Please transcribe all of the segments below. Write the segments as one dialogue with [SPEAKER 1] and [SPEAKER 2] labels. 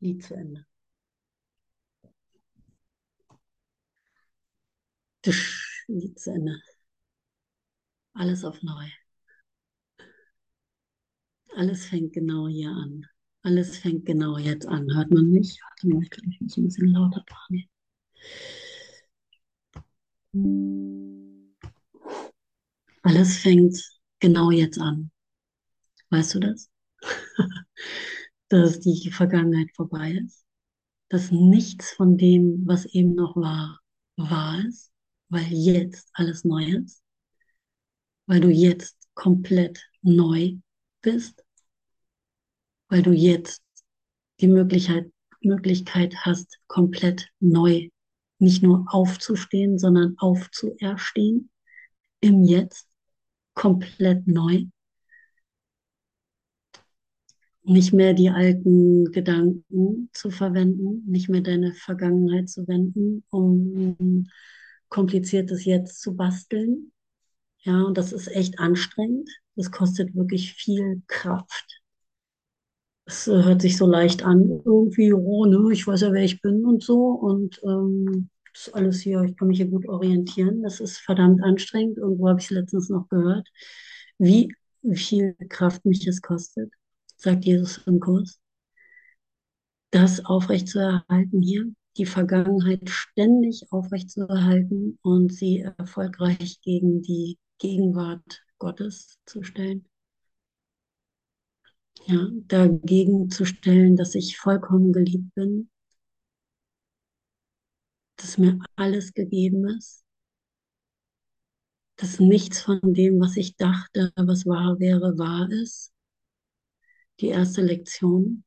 [SPEAKER 1] Lied zu Ende. Tisch, Lied zu Ende. Alles auf neu. Alles fängt genau hier an. Alles fängt genau jetzt an. Hört man mich? Warte mal, ich muss ein bisschen lauter machen. Alles fängt genau jetzt an. Weißt du das? Dass die Vergangenheit vorbei ist. Dass nichts von dem, was eben noch war, wahr ist, weil jetzt alles neu ist. Weil du jetzt komplett neu bist. Weil du jetzt die Möglichkeit, Möglichkeit hast, komplett neu nicht nur aufzustehen, sondern aufzuerstehen im Jetzt, komplett neu. Nicht mehr die alten Gedanken zu verwenden, nicht mehr deine Vergangenheit zu wenden, um kompliziertes Jetzt zu basteln. Ja, und das ist echt anstrengend. Das kostet wirklich viel Kraft. Es hört sich so leicht an, irgendwie, oh, ne, ich weiß ja, wer ich bin und so. Und ähm, das ist alles hier, ich kann mich hier gut orientieren. Das ist verdammt anstrengend. Irgendwo habe ich es letztens noch gehört, wie viel Kraft mich das kostet, sagt Jesus im Kurs. Das aufrechtzuerhalten hier, die Vergangenheit ständig aufrechtzuerhalten und sie erfolgreich gegen die Gegenwart Gottes zu stellen ja, dagegen zu stellen, dass ich vollkommen geliebt bin, dass mir alles gegeben ist, dass nichts von dem, was ich dachte, was wahr wäre, wahr ist. Die erste Lektion.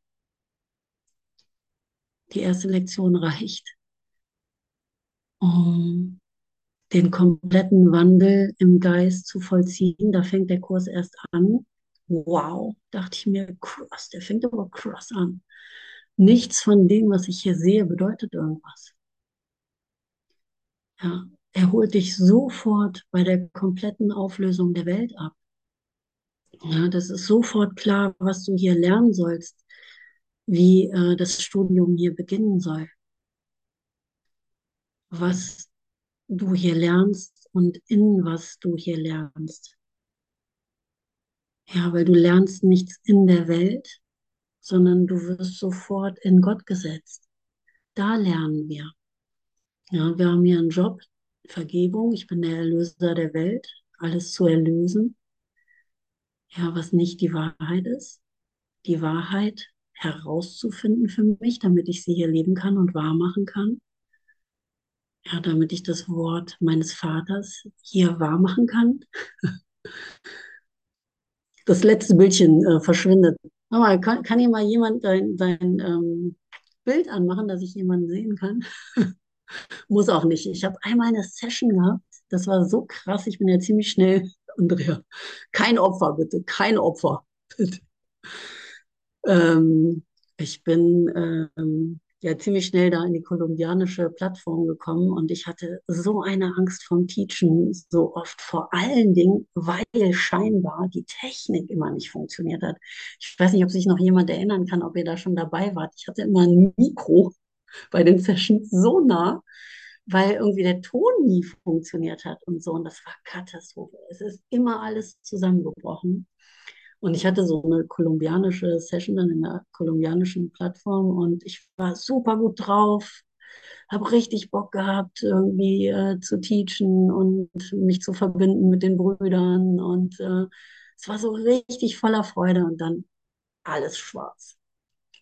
[SPEAKER 1] Die erste Lektion reicht, um den kompletten Wandel im Geist zu vollziehen. Da fängt der Kurs erst an wow, dachte ich mir, krass, der fängt aber krass an. Nichts von dem, was ich hier sehe, bedeutet irgendwas. Ja, er holt dich sofort bei der kompletten Auflösung der Welt ab. Ja, das ist sofort klar, was du hier lernen sollst, wie äh, das Studium hier beginnen soll. Was du hier lernst und in was du hier lernst. Ja, weil du lernst nichts in der Welt, sondern du wirst sofort in Gott gesetzt. Da lernen wir. Ja, wir haben hier einen Job, Vergebung. Ich bin der Erlöser der Welt, alles zu erlösen. Ja, was nicht die Wahrheit ist. Die Wahrheit herauszufinden für mich, damit ich sie hier leben kann und wahr machen kann. Ja, damit ich das Wort meines Vaters hier wahr machen kann. das letzte Bildchen äh, verschwindet. Aber kann, kann hier mal jemand dein, dein ähm, Bild anmachen, dass ich jemanden sehen kann? Muss auch nicht. Ich habe einmal eine Session gehabt, das war so krass, ich bin ja ziemlich schnell, Andrea, kein Opfer bitte, kein Opfer bitte. Ähm, ich bin ähm, ja ziemlich schnell da in die kolumbianische Plattform gekommen und ich hatte so eine Angst vom Teachen, so oft vor allen Dingen, weil scheinbar die Technik immer nicht funktioniert hat. Ich weiß nicht, ob sich noch jemand erinnern kann, ob ihr da schon dabei wart. Ich hatte immer ein Mikro bei den Sessions so nah, weil irgendwie der Ton nie funktioniert hat und so. Und das war Katastrophe. Es ist immer alles zusammengebrochen. Und ich hatte so eine kolumbianische Session dann in der kolumbianischen Plattform und ich war super gut drauf, habe richtig Bock gehabt, irgendwie äh, zu teachen und mich zu verbinden mit den Brüdern. Und äh, es war so richtig voller Freude und dann alles schwarz.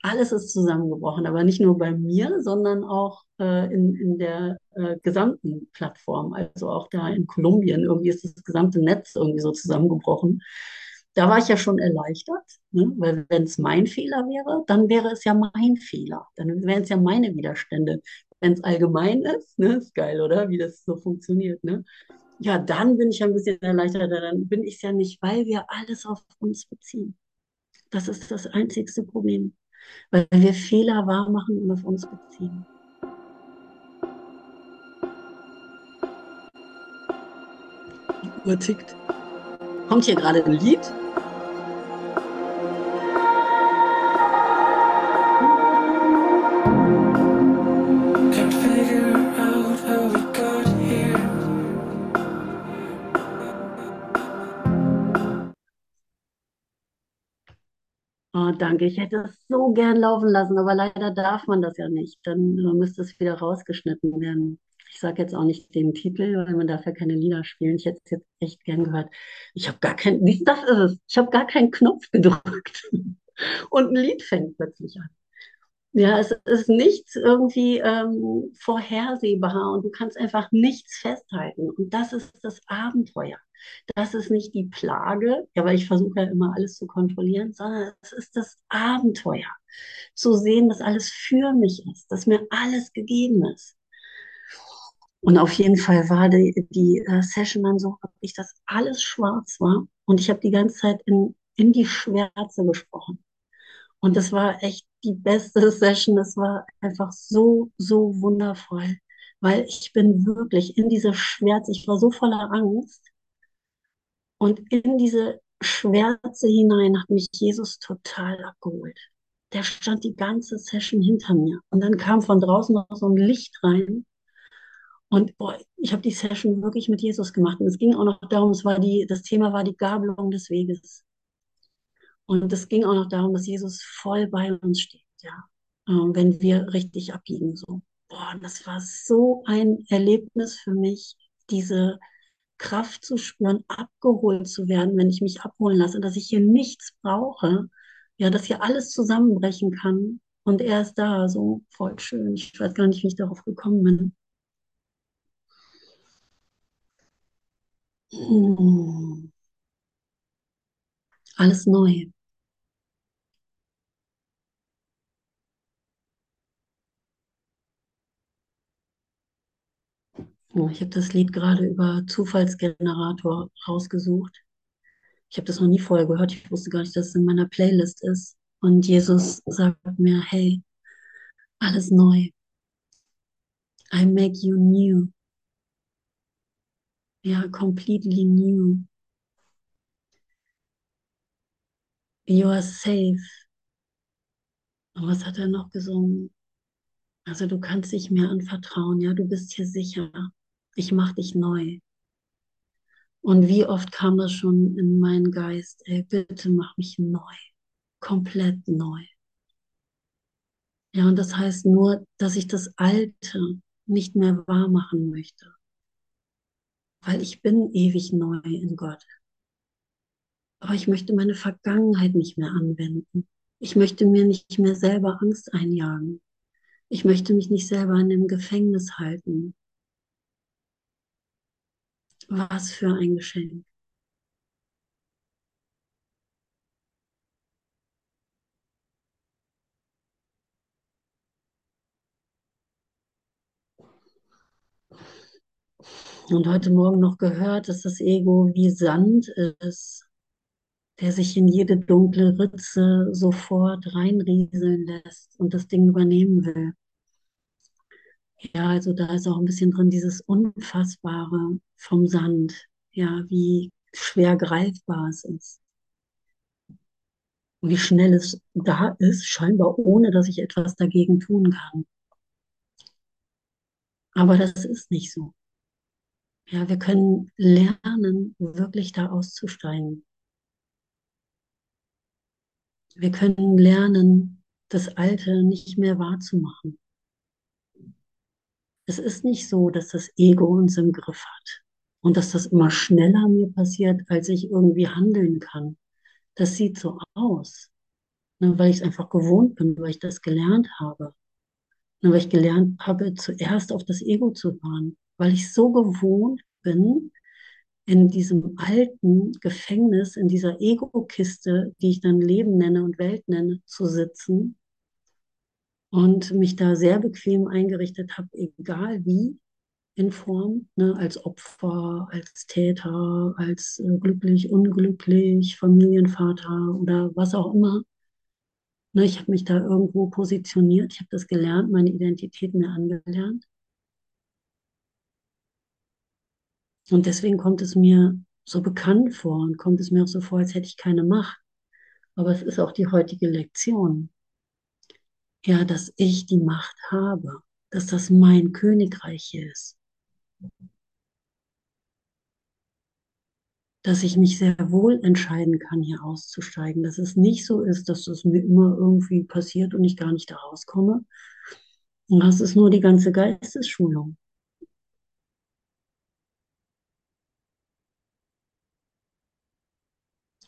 [SPEAKER 1] Alles ist zusammengebrochen, aber nicht nur bei mir, sondern auch äh, in, in der äh, gesamten Plattform, also auch da in Kolumbien. Irgendwie ist das gesamte Netz irgendwie so zusammengebrochen da war ich ja schon erleichtert, ne? weil wenn es mein Fehler wäre, dann wäre es ja mein Fehler. Dann wären es ja meine Widerstände. Wenn es allgemein ist, ne? ist geil, oder? Wie das so funktioniert. Ne? Ja, dann bin ich ein bisschen erleichtert. Dann bin ich es ja nicht, weil wir alles auf uns beziehen. Das ist das einzigste Problem. Weil wir Fehler wahr machen und auf uns beziehen. Die Uhr tickt. Kommt hier gerade ein Lied? Danke. Ich hätte es so gern laufen lassen, aber leider darf man das ja nicht. Dann müsste es wieder rausgeschnitten werden. Ich sage jetzt auch nicht den Titel, weil man darf ja keine Lieder spielen. Ich hätte es jetzt echt gern gehört. Ich habe gar keinen, das ist es. Ich habe gar keinen Knopf gedrückt. Und ein Lied fängt plötzlich an. Ja, es ist nichts irgendwie ähm, vorhersehbar und du kannst einfach nichts festhalten. Und das ist das Abenteuer. Das ist nicht die Plage, ja, weil ich versuche ja immer alles zu kontrollieren, sondern es ist das Abenteuer. Zu sehen, dass alles für mich ist, dass mir alles gegeben ist. Und auf jeden Fall war die, die äh, Session dann so, dass alles schwarz war und ich habe die ganze Zeit in, in die Schwärze gesprochen. Und das war echt die beste Session. Das war einfach so, so wundervoll, weil ich bin wirklich in diese Schwärze, ich war so voller Angst. Und in diese Schwärze hinein hat mich Jesus total abgeholt. Der stand die ganze Session hinter mir. Und dann kam von draußen noch so ein Licht rein. Und boah, ich habe die Session wirklich mit Jesus gemacht. Und es ging auch noch darum, es war die, das Thema war die Gabelung des Weges. Und es ging auch noch darum, dass Jesus voll bei uns steht, ja, ähm, wenn wir richtig abbiegen, so. Boah, das war so ein Erlebnis für mich, diese Kraft zu spüren, abgeholt zu werden, wenn ich mich abholen lasse, dass ich hier nichts brauche, ja, dass hier alles zusammenbrechen kann und er ist da, so voll schön. Ich weiß gar nicht, wie ich darauf gekommen bin. Hm. Alles neu. Ich habe das Lied gerade über Zufallsgenerator rausgesucht. Ich habe das noch nie vorher gehört. Ich wusste gar nicht, dass es in meiner Playlist ist. Und Jesus sagt mir, hey, alles neu. I make you new. Ja, completely new. You are safe. Und was hat er noch gesungen? Also du kannst dich mir anvertrauen, ja, du bist hier sicher. Ich mach dich neu. Und wie oft kam das schon in meinen Geist, ey, bitte mach mich neu, komplett neu. Ja, und das heißt nur, dass ich das Alte nicht mehr wahr machen möchte. Weil ich bin ewig neu in Gott. Aber ich möchte meine Vergangenheit nicht mehr anwenden. Ich möchte mir nicht mehr selber Angst einjagen. Ich möchte mich nicht selber in dem Gefängnis halten. Was für ein Geschenk. Und heute Morgen noch gehört, dass das Ego wie Sand ist, der sich in jede dunkle Ritze sofort reinrieseln lässt und das Ding übernehmen will. Ja, also da ist auch ein bisschen drin dieses Unfassbare vom Sand, ja, wie schwer greifbar es ist. Und wie schnell es da ist, scheinbar ohne dass ich etwas dagegen tun kann. Aber das ist nicht so. Ja, wir können lernen, wirklich da auszusteigen. Wir können lernen, das Alte nicht mehr wahrzumachen. Es ist nicht so, dass das Ego uns im Griff hat und dass das immer schneller mir passiert, als ich irgendwie handeln kann. Das sieht so aus, ne, weil ich es einfach gewohnt bin, weil ich das gelernt habe. Ne, weil ich gelernt habe, zuerst auf das Ego zu hören, weil ich so gewohnt bin, in diesem alten Gefängnis, in dieser Ego-Kiste, die ich dann Leben nenne und Welt nenne, zu sitzen und mich da sehr bequem eingerichtet habe, egal wie, in Form, ne, als Opfer, als Täter, als äh, glücklich, unglücklich, Familienvater oder was auch immer. Ne, ich habe mich da irgendwo positioniert, ich habe das gelernt, meine Identität mir angelernt. Und deswegen kommt es mir so bekannt vor und kommt es mir auch so vor, als hätte ich keine Macht. Aber es ist auch die heutige Lektion ja, dass ich die Macht habe, dass das mein Königreich ist. dass ich mich sehr wohl entscheiden kann, hier auszusteigen. Dass es nicht so ist, dass das mir immer irgendwie passiert und ich gar nicht da rauskomme. Und das ist nur die ganze Geistesschulung.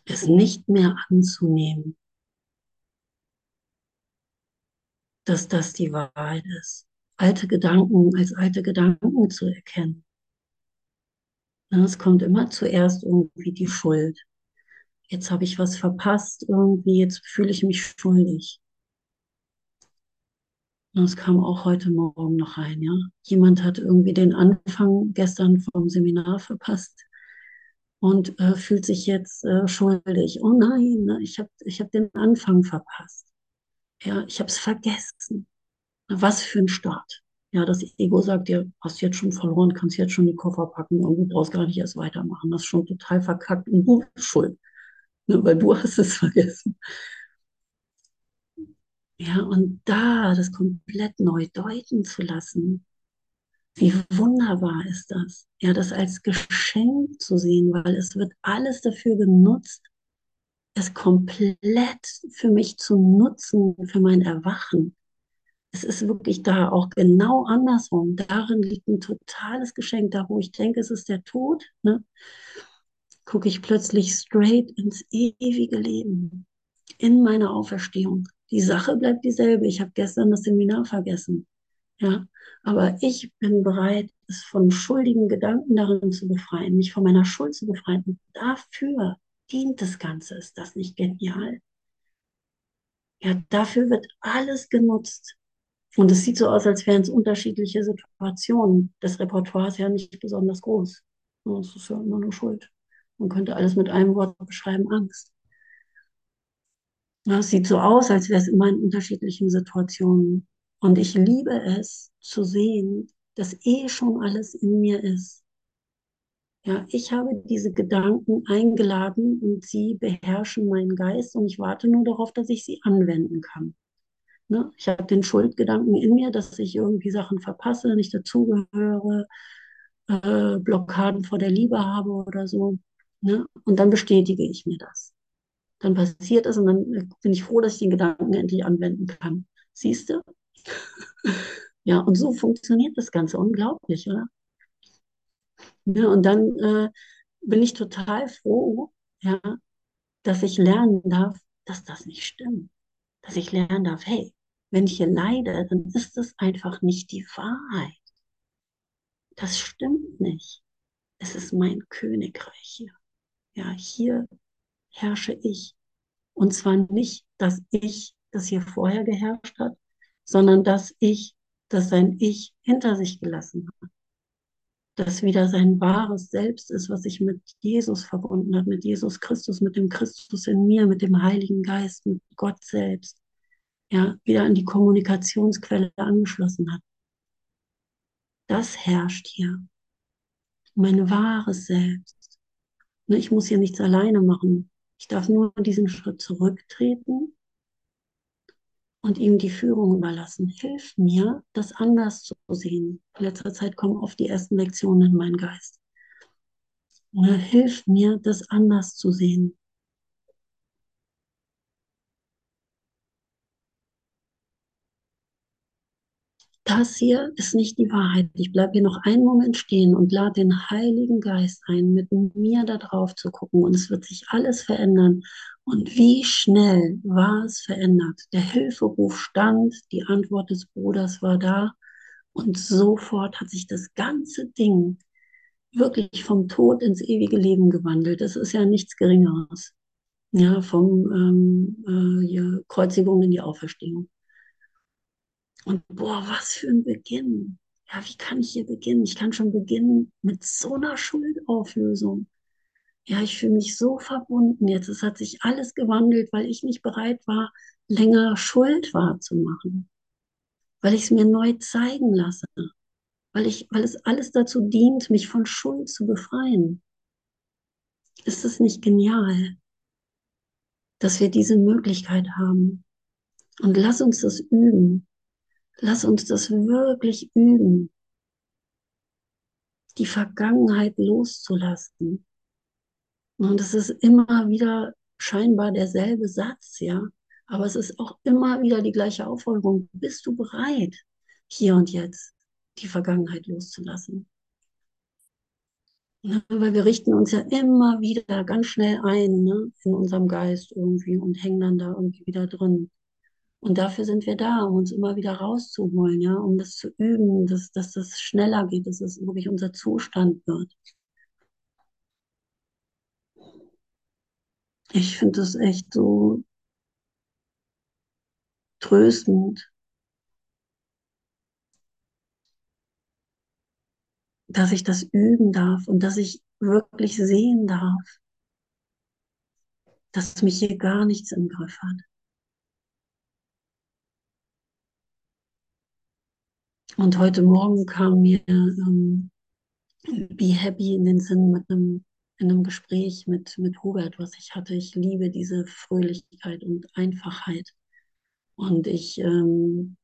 [SPEAKER 1] Es nicht mehr anzunehmen, dass das die Wahrheit ist. Alte Gedanken als alte Gedanken zu erkennen. Es kommt immer zuerst irgendwie die Schuld. Jetzt habe ich was verpasst, irgendwie, jetzt fühle ich mich schuldig. Es kam auch heute Morgen noch rein, ja. Jemand hat irgendwie den Anfang gestern vom Seminar verpasst und äh, fühlt sich jetzt äh, schuldig. Oh nein, ne, ich habe ich hab den Anfang verpasst. Ja, ich habe es vergessen. Was für ein Start. Ja, das Ego sagt dir, hast jetzt schon verloren, kannst jetzt schon die Koffer packen und du brauchst gar nicht erst weitermachen. Das ist schon total verkackt und du bist schuld. Ne, weil du hast es vergessen. Ja, und da das komplett neu deuten zu lassen, wie wunderbar ist das? Ja, das als Geschenk zu sehen, weil es wird alles dafür genutzt, es komplett für mich zu nutzen, für mein Erwachen. Es ist wirklich da auch genau andersrum. Darin liegt ein totales Geschenk. Da, wo ich denke, es ist der Tod, ne, gucke ich plötzlich straight ins ewige Leben, in meine Auferstehung. Die Sache bleibt dieselbe. Ich habe gestern das Seminar vergessen. Ja, aber ich bin bereit, es von schuldigen Gedanken darin zu befreien, mich von meiner Schuld zu befreien. Dafür dient das Ganze. Ist das nicht genial? Ja, dafür wird alles genutzt. Und es sieht so aus, als wären es unterschiedliche Situationen. Das Repertoire ist ja nicht besonders groß. Es ist ja immer nur Schuld. Man könnte alles mit einem Wort beschreiben, Angst. Es sieht so aus, als wäre es immer in unterschiedlichen Situationen. Und ich liebe es zu sehen, dass eh schon alles in mir ist. Ja, ich habe diese Gedanken eingeladen und sie beherrschen meinen Geist und ich warte nur darauf, dass ich sie anwenden kann. Ne? Ich habe den Schuldgedanken in mir, dass ich irgendwie Sachen verpasse, nicht dazugehöre, äh, Blockaden vor der Liebe habe oder so. Ne? Und dann bestätige ich mir das. Dann passiert es und dann bin ich froh, dass ich den Gedanken endlich anwenden kann. Siehst du? ja, und so funktioniert das Ganze. Unglaublich, oder? Ja, und dann äh, bin ich total froh, ja, dass ich lernen darf, dass das nicht stimmt. Dass ich lernen darf, hey, wenn ich hier leide, dann ist es einfach nicht die Wahrheit. Das stimmt nicht. Es ist mein Königreich hier. Ja, hier herrsche ich. Und zwar nicht, dass ich das hier vorher geherrscht hat, sondern dass ich, dass sein Ich hinter sich gelassen hat. Dass wieder sein wahres Selbst ist, was sich mit Jesus verbunden hat, mit Jesus Christus, mit dem Christus in mir, mit dem Heiligen Geist, mit Gott selbst. Ja, wieder an die Kommunikationsquelle angeschlossen hat. Das herrscht hier. Mein wahres Selbst. Ne, ich muss hier nichts alleine machen. Ich darf nur diesen Schritt zurücktreten und ihm die Führung überlassen. Hilf mir, das anders zu sehen. In letzter Zeit kommen oft die ersten Lektionen in meinen Geist. Hilf mir, das anders zu sehen. Das hier ist nicht die Wahrheit. Ich bleibe hier noch einen Moment stehen und lade den Heiligen Geist ein, mit mir da drauf zu gucken. Und es wird sich alles verändern. Und wie schnell war es verändert? Der Hilferuf stand, die Antwort des Bruders war da. Und sofort hat sich das ganze Ding wirklich vom Tod ins ewige Leben gewandelt. Das ist ja nichts Geringeres. Ja, vom ähm, äh, Kreuzigung in die Auferstehung. Und boah, was für ein Beginn. Ja, wie kann ich hier beginnen? Ich kann schon beginnen mit so einer Schuldauflösung. Ja, ich fühle mich so verbunden jetzt. Es hat sich alles gewandelt, weil ich nicht bereit war, länger Schuld wahrzumachen. Weil ich es mir neu zeigen lasse. Weil, ich, weil es alles dazu dient, mich von Schuld zu befreien. Ist es nicht genial, dass wir diese Möglichkeit haben? Und lass uns das üben. Lass uns das wirklich üben, die Vergangenheit loszulassen. Und es ist immer wieder scheinbar derselbe Satz, ja. Aber es ist auch immer wieder die gleiche Aufforderung. Bist du bereit, hier und jetzt die Vergangenheit loszulassen? Ne? Weil wir richten uns ja immer wieder ganz schnell ein, ne? in unserem Geist irgendwie und hängen dann da irgendwie wieder drin. Und dafür sind wir da, um uns immer wieder rauszuholen, ja, um das zu üben, dass, dass das schneller geht, dass es wirklich unser Zustand wird. Ich finde das echt so tröstend, dass ich das üben darf und dass ich wirklich sehen darf, dass mich hier gar nichts im Griff hat. Und heute Morgen kam mir ähm, Be Happy in den Sinn mit einem, in einem Gespräch mit, mit Hubert, was ich hatte. Ich liebe diese Fröhlichkeit und Einfachheit. Und ich ähm,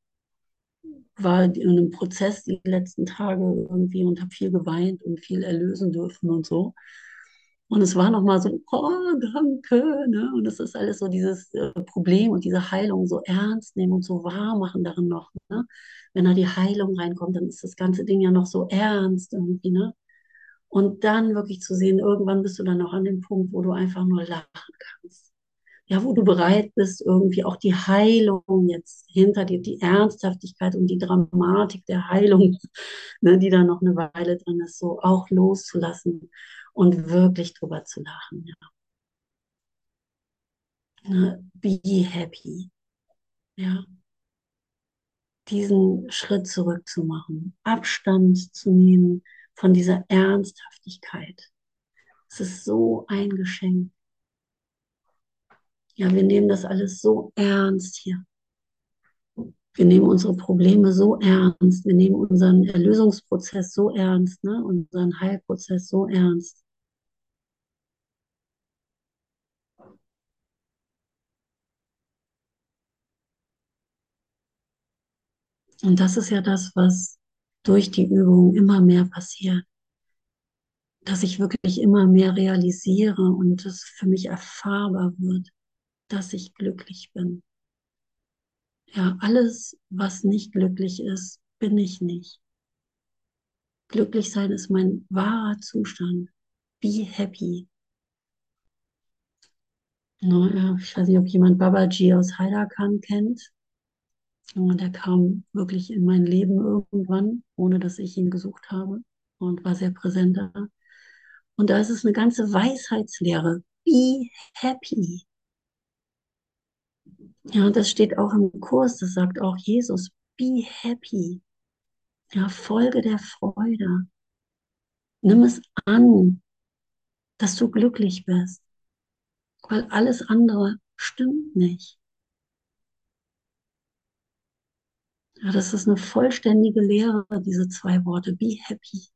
[SPEAKER 1] war in einem Prozess die letzten Tage irgendwie und habe viel geweint und viel erlösen dürfen und so. Und es war nochmal so, oh, danke. Ne? Und es ist alles so dieses äh, Problem und diese Heilung so ernst nehmen und so wahr machen darin noch. Ne? Wenn da die Heilung reinkommt, dann ist das ganze Ding ja noch so ernst irgendwie. Ne? Und dann wirklich zu sehen, irgendwann bist du dann auch an dem Punkt, wo du einfach nur lachen kannst ja, wo du bereit bist, irgendwie auch die Heilung jetzt hinter dir, die Ernsthaftigkeit und die Dramatik der Heilung, ne, die da noch eine Weile drin ist, so auch loszulassen und wirklich drüber zu lachen. Ja. Ne, be happy. Ja. Diesen Schritt zurückzumachen, Abstand zu nehmen von dieser Ernsthaftigkeit. Es ist so ein Geschenk. Ja, wir nehmen das alles so ernst hier. Wir nehmen unsere Probleme so ernst. Wir nehmen unseren Erlösungsprozess so ernst, ne? unseren Heilprozess so ernst. Und das ist ja das, was durch die Übung immer mehr passiert. Dass ich wirklich immer mehr realisiere und es für mich erfahrbar wird, dass ich glücklich bin. Ja, alles, was nicht glücklich ist, bin ich nicht. Glücklich sein ist mein wahrer Zustand. Be happy. No, ja, ich weiß nicht, ob jemand Babaji aus Heidakan kennt. Und der kam wirklich in mein Leben irgendwann, ohne dass ich ihn gesucht habe und war sehr präsent da. Und da ist es eine ganze Weisheitslehre. Be happy. Ja, das steht auch im Kurs, das sagt auch Jesus, be happy. Ja, Folge der Freude. Nimm es an, dass du glücklich bist, weil alles andere stimmt nicht. Ja, das ist eine vollständige Lehre, diese zwei Worte, be happy.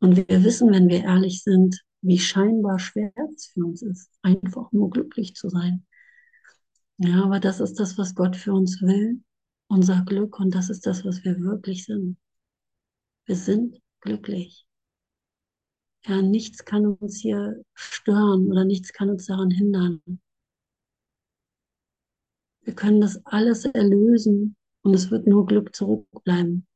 [SPEAKER 1] Und wir wissen, wenn wir ehrlich sind, wie scheinbar schwer es für uns ist, einfach nur glücklich zu sein. Ja, aber das ist das, was Gott für uns will, unser Glück, und das ist das, was wir wirklich sind. Wir sind glücklich. Ja, nichts kann uns hier stören oder nichts kann uns daran hindern. Wir können das alles erlösen und es wird nur Glück zurückbleiben.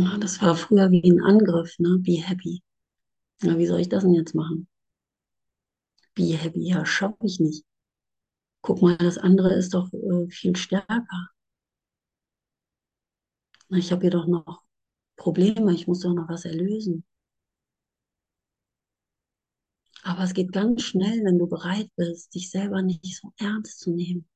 [SPEAKER 1] Ja, das war früher wie ein Angriff, ne? Be happy. Ja, wie soll ich das denn jetzt machen? Be happy, ja, schaffe ich nicht. Guck mal, das andere ist doch äh, viel stärker. Ich habe hier doch noch Probleme, ich muss doch noch was erlösen. Aber es geht ganz schnell, wenn du bereit bist, dich selber nicht so ernst zu nehmen.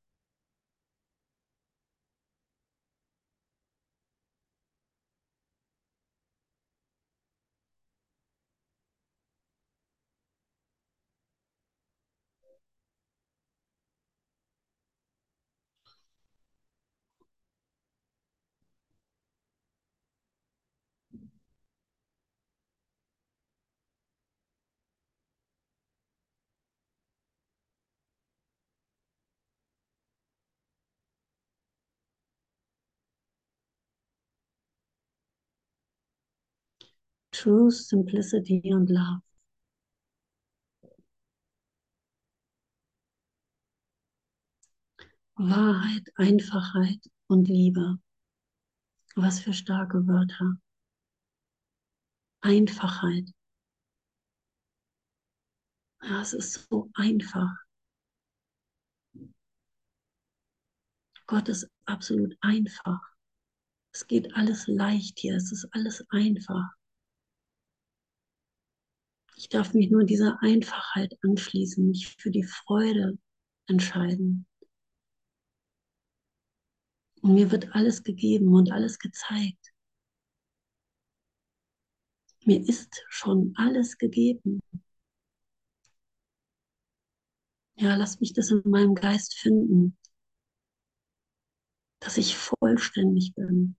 [SPEAKER 1] Truth, Simplicity und Love. Wahrheit, Einfachheit und Liebe. Was für starke Wörter. Einfachheit. Ja, es ist so einfach. Gott ist absolut einfach. Es geht alles leicht hier. Es ist alles einfach. Ich darf mich nur dieser Einfachheit anschließen, mich für die Freude entscheiden. Und mir wird alles gegeben und alles gezeigt. Mir ist schon alles gegeben. Ja, lass mich das in meinem Geist finden, dass ich vollständig bin.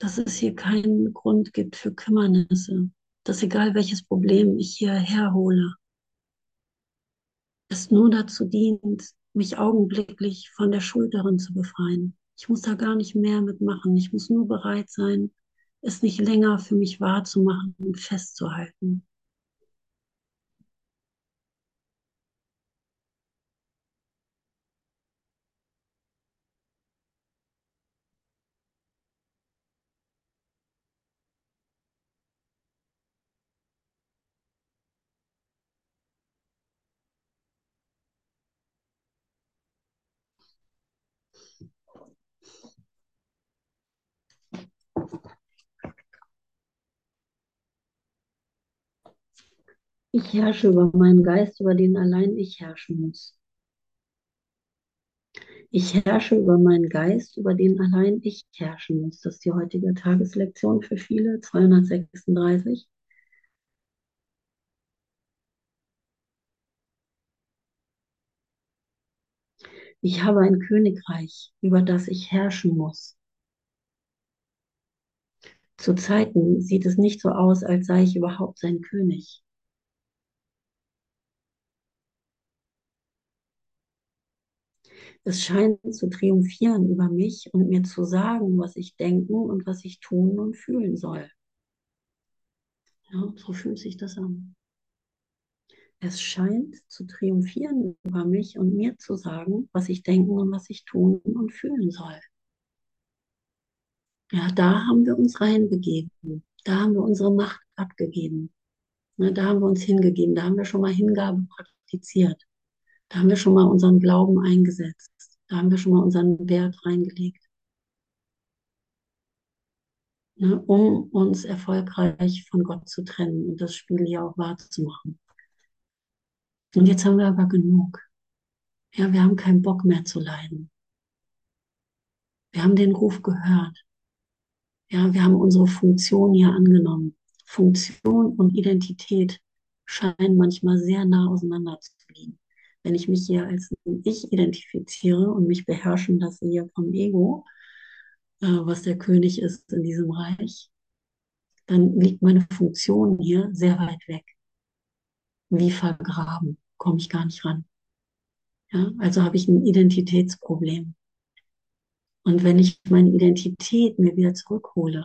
[SPEAKER 1] Dass es hier keinen Grund gibt für Kümmernisse, dass egal welches Problem ich hierher hole, es nur dazu dient, mich augenblicklich von der Schuld darin zu befreien. Ich muss da gar nicht mehr mitmachen. Ich muss nur bereit sein, es nicht länger für mich wahrzumachen und festzuhalten. Ich herrsche über meinen Geist, über den allein ich herrschen muss. Ich herrsche über meinen Geist, über den allein ich herrschen muss. Das ist die heutige Tageslektion für viele, 236. Ich habe ein Königreich, über das ich herrschen muss. Zu Zeiten sieht es nicht so aus, als sei ich überhaupt sein König. Es scheint zu triumphieren über mich und mir zu sagen, was ich denken und was ich tun und fühlen soll. Ja, so fühlt sich das an. Es scheint zu triumphieren über mich und mir zu sagen, was ich denken und was ich tun und fühlen soll. Ja, da haben wir uns reinbegeben. Da haben wir unsere Macht abgegeben. Da haben wir uns hingegeben. Da haben wir schon mal Hingabe praktiziert. Da haben wir schon mal unseren Glauben eingesetzt. Da haben wir schon mal unseren Wert reingelegt. Ne, um uns erfolgreich von Gott zu trennen und das Spiel ja auch wahrzumachen. Und jetzt haben wir aber genug. Ja, wir haben keinen Bock mehr zu leiden. Wir haben den Ruf gehört. Ja, wir haben unsere Funktion hier angenommen. Funktion und Identität scheinen manchmal sehr nah auseinander zu liegen. Wenn ich mich hier als Ich identifiziere und mich beherrschen lasse hier vom Ego, äh, was der König ist in diesem Reich, dann liegt meine Funktion hier sehr weit weg. Wie vergraben, komme ich gar nicht ran. Ja, also habe ich ein Identitätsproblem. Und wenn ich meine Identität mir wieder zurückhole,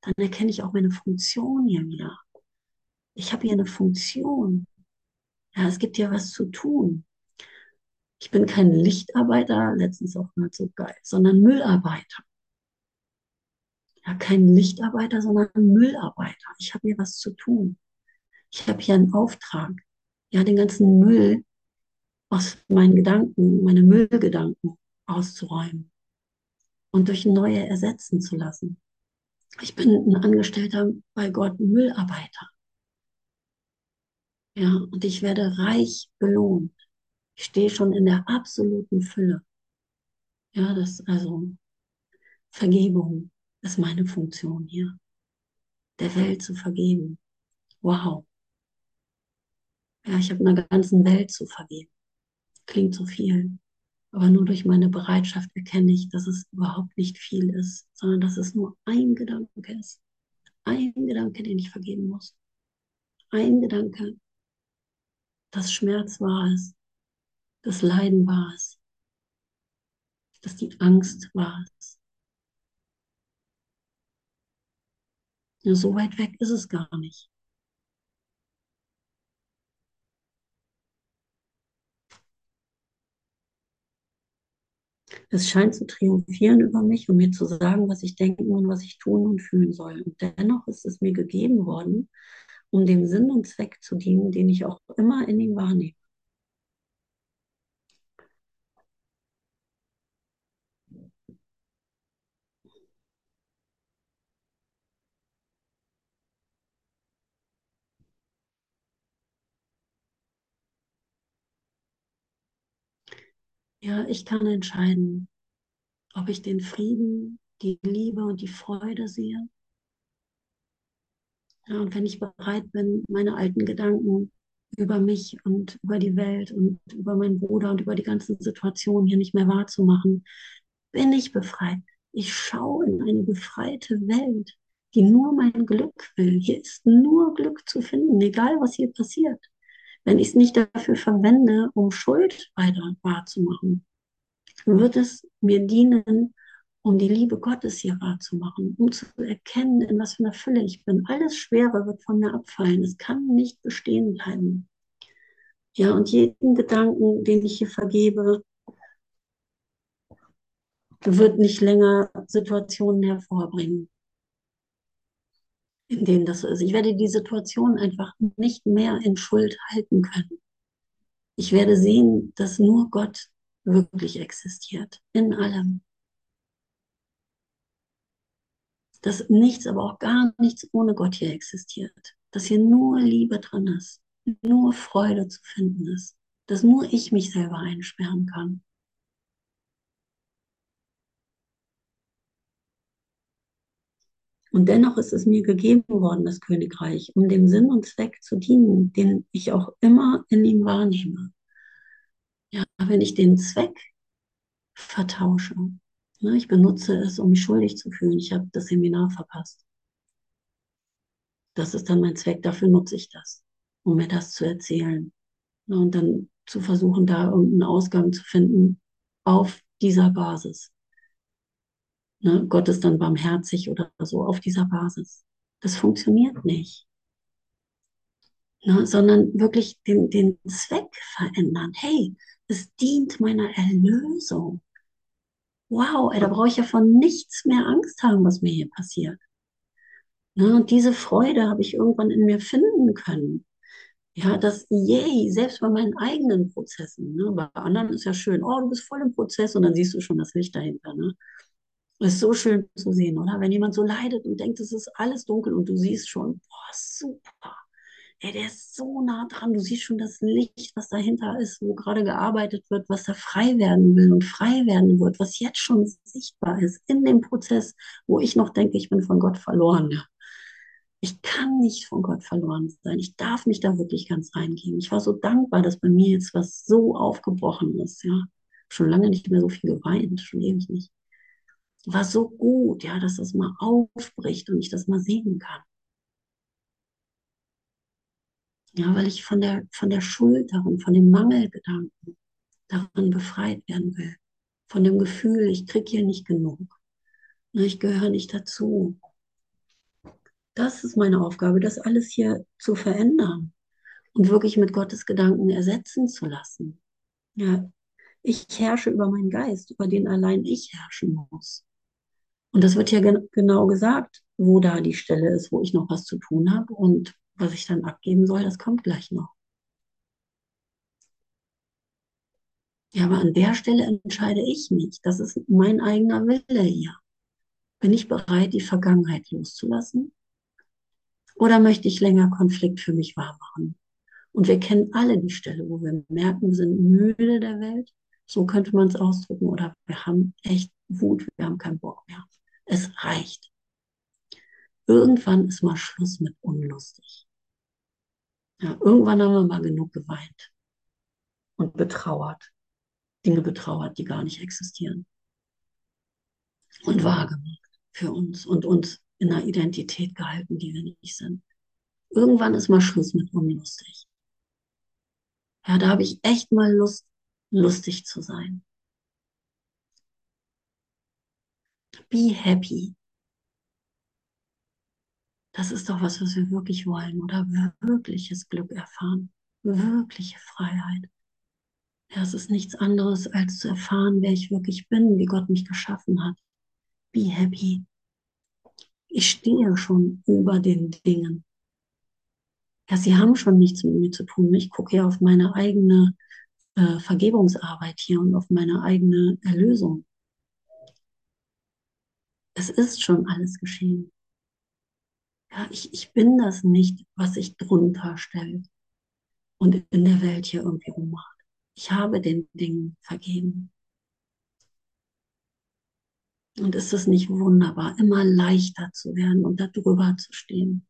[SPEAKER 1] dann erkenne ich auch meine Funktion hier wieder. Ich habe hier eine Funktion. Ja, es gibt ja was zu tun. Ich bin kein Lichtarbeiter, letztens auch mal so geil, sondern Müllarbeiter. Ja, kein Lichtarbeiter, sondern Müllarbeiter. Ich habe hier was zu tun. Ich habe hier einen Auftrag. Ja, den ganzen Müll aus meinen Gedanken, meine Müllgedanken auszuräumen und durch neue ersetzen zu lassen. Ich bin ein Angestellter bei Gott, Müllarbeiter. Ja, und ich werde reich belohnt. Ich stehe schon in der absoluten Fülle. Ja, das, also, Vergebung ist meine Funktion hier. Der Welt zu vergeben. Wow. Ja, ich habe einer ganzen Welt zu vergeben. Klingt so viel. Aber nur durch meine Bereitschaft erkenne ich, dass es überhaupt nicht viel ist, sondern dass es nur ein Gedanke ist. Ein Gedanke, den ich vergeben muss. Ein Gedanke, dass Schmerz wahr ist, dass Leiden wahr ist, dass die Angst wahr ist, Ja, so weit weg ist es gar nicht. Es scheint zu triumphieren über mich und mir zu sagen, was ich denken und was ich tun und fühlen soll. Und dennoch ist es mir gegeben worden, um dem Sinn und Zweck zu dienen, den ich auch immer in ihm wahrnehme. Ja, ich kann entscheiden, ob ich den Frieden, die Liebe und die Freude sehe. Ja, und wenn ich bereit bin, meine alten Gedanken über mich und über die Welt und über meinen Bruder und über die ganzen Situationen hier nicht mehr wahrzumachen, bin ich befreit. Ich schaue in eine befreite Welt, die nur mein Glück will. Hier ist nur Glück zu finden, egal was hier passiert. Wenn ich es nicht dafür verwende, um Schuld weiter wahrzumachen, wird es mir dienen, um die Liebe Gottes hier wahrzumachen, um zu erkennen, in was für einer Fülle ich bin. Alles Schwere wird von mir abfallen. Es kann nicht bestehen bleiben. Ja, und jeden Gedanken, den ich hier vergebe, wird nicht länger Situationen hervorbringen, in denen das so ist. Ich werde die Situation einfach nicht mehr in Schuld halten können. Ich werde sehen, dass nur Gott wirklich existiert, in allem. Dass nichts, aber auch gar nichts ohne Gott hier existiert. Dass hier nur Liebe drin ist, nur Freude zu finden ist. Dass nur ich mich selber einsperren kann. Und dennoch ist es mir gegeben worden, das Königreich, um dem Sinn und Zweck zu dienen, den ich auch immer in ihm wahrnehme. Ja, wenn ich den Zweck vertausche, ne, ich benutze es, um mich schuldig zu fühlen, ich habe das Seminar verpasst. Das ist dann mein Zweck, dafür nutze ich das, um mir das zu erzählen. Ne, und dann zu versuchen, da irgendeinen Ausgang zu finden auf dieser Basis. Ne, Gott ist dann barmherzig oder so auf dieser Basis. Das funktioniert nicht. Ne, sondern wirklich den, den Zweck verändern. Hey, es dient meiner Erlösung. Wow, ey, da brauche ich ja von nichts mehr Angst haben, was mir hier passiert. Ne, und diese Freude habe ich irgendwann in mir finden können. Ja, das Yay, selbst bei meinen eigenen Prozessen. Ne? Bei anderen ist ja schön, oh, du bist voll im Prozess und dann siehst du schon das Licht dahinter. Ne? Ist so schön zu sehen, oder? Wenn jemand so leidet und denkt, es ist alles dunkel und du siehst schon, boah, super. Ey, der ist so nah dran. Du siehst schon das Licht, was dahinter ist, wo gerade gearbeitet wird, was da frei werden will und frei werden wird, was jetzt schon sichtbar ist in dem Prozess, wo ich noch denke, ich bin von Gott verloren. Ich kann nicht von Gott verloren sein. Ich darf mich da wirklich ganz reingehen. Ich war so dankbar, dass bei mir jetzt was so aufgebrochen ist. Ja, schon lange nicht mehr so viel geweint, schon ewig nicht war so gut, ja, dass das mal aufbricht und ich das mal sehen kann. Ja, weil ich von der, von der Schuld darin, von dem Mangelgedanken darin befreit werden will. Von dem Gefühl, ich kriege hier nicht genug. Ich gehöre nicht dazu. Das ist meine Aufgabe, das alles hier zu verändern und wirklich mit Gottes Gedanken ersetzen zu lassen. Ja, ich herrsche über meinen Geist, über den allein ich herrschen muss. Und das wird ja gen genau gesagt, wo da die Stelle ist, wo ich noch was zu tun habe und was ich dann abgeben soll, das kommt gleich noch. Ja, aber an der Stelle entscheide ich nicht. Das ist mein eigener Wille hier. Bin ich bereit, die Vergangenheit loszulassen? Oder möchte ich länger Konflikt für mich wahrmachen? Und wir kennen alle die Stelle, wo wir merken, wir sind müde der Welt. So könnte man es ausdrücken. Oder wir haben echt Wut, wir haben keinen Bock mehr. Es reicht. Irgendwann ist mal Schluss mit unlustig. Ja, irgendwann haben wir mal genug geweint und betrauert. Dinge betrauert, die gar nicht existieren. Und wahrgemacht für uns und uns in einer Identität gehalten, die wir nicht sind. Irgendwann ist mal Schluss mit unlustig. Ja, da habe ich echt mal Lust, lustig zu sein. Be happy. Das ist doch was, was wir wirklich wollen, oder wirkliches Glück erfahren, wirkliche Freiheit. Ja, es ist nichts anderes, als zu erfahren, wer ich wirklich bin, wie Gott mich geschaffen hat. Be happy. Ich stehe schon über den Dingen. Ja, sie haben schon nichts mit mir zu tun. Ich gucke ja auf meine eigene äh, Vergebungsarbeit hier und auf meine eigene Erlösung. Es ist schon alles geschehen. Ja, ich, ich bin das nicht, was sich drunter stellt und in der Welt hier irgendwie rummacht. Ich habe den Dingen vergeben. Und ist es nicht wunderbar, immer leichter zu werden und da drüber zu stehen?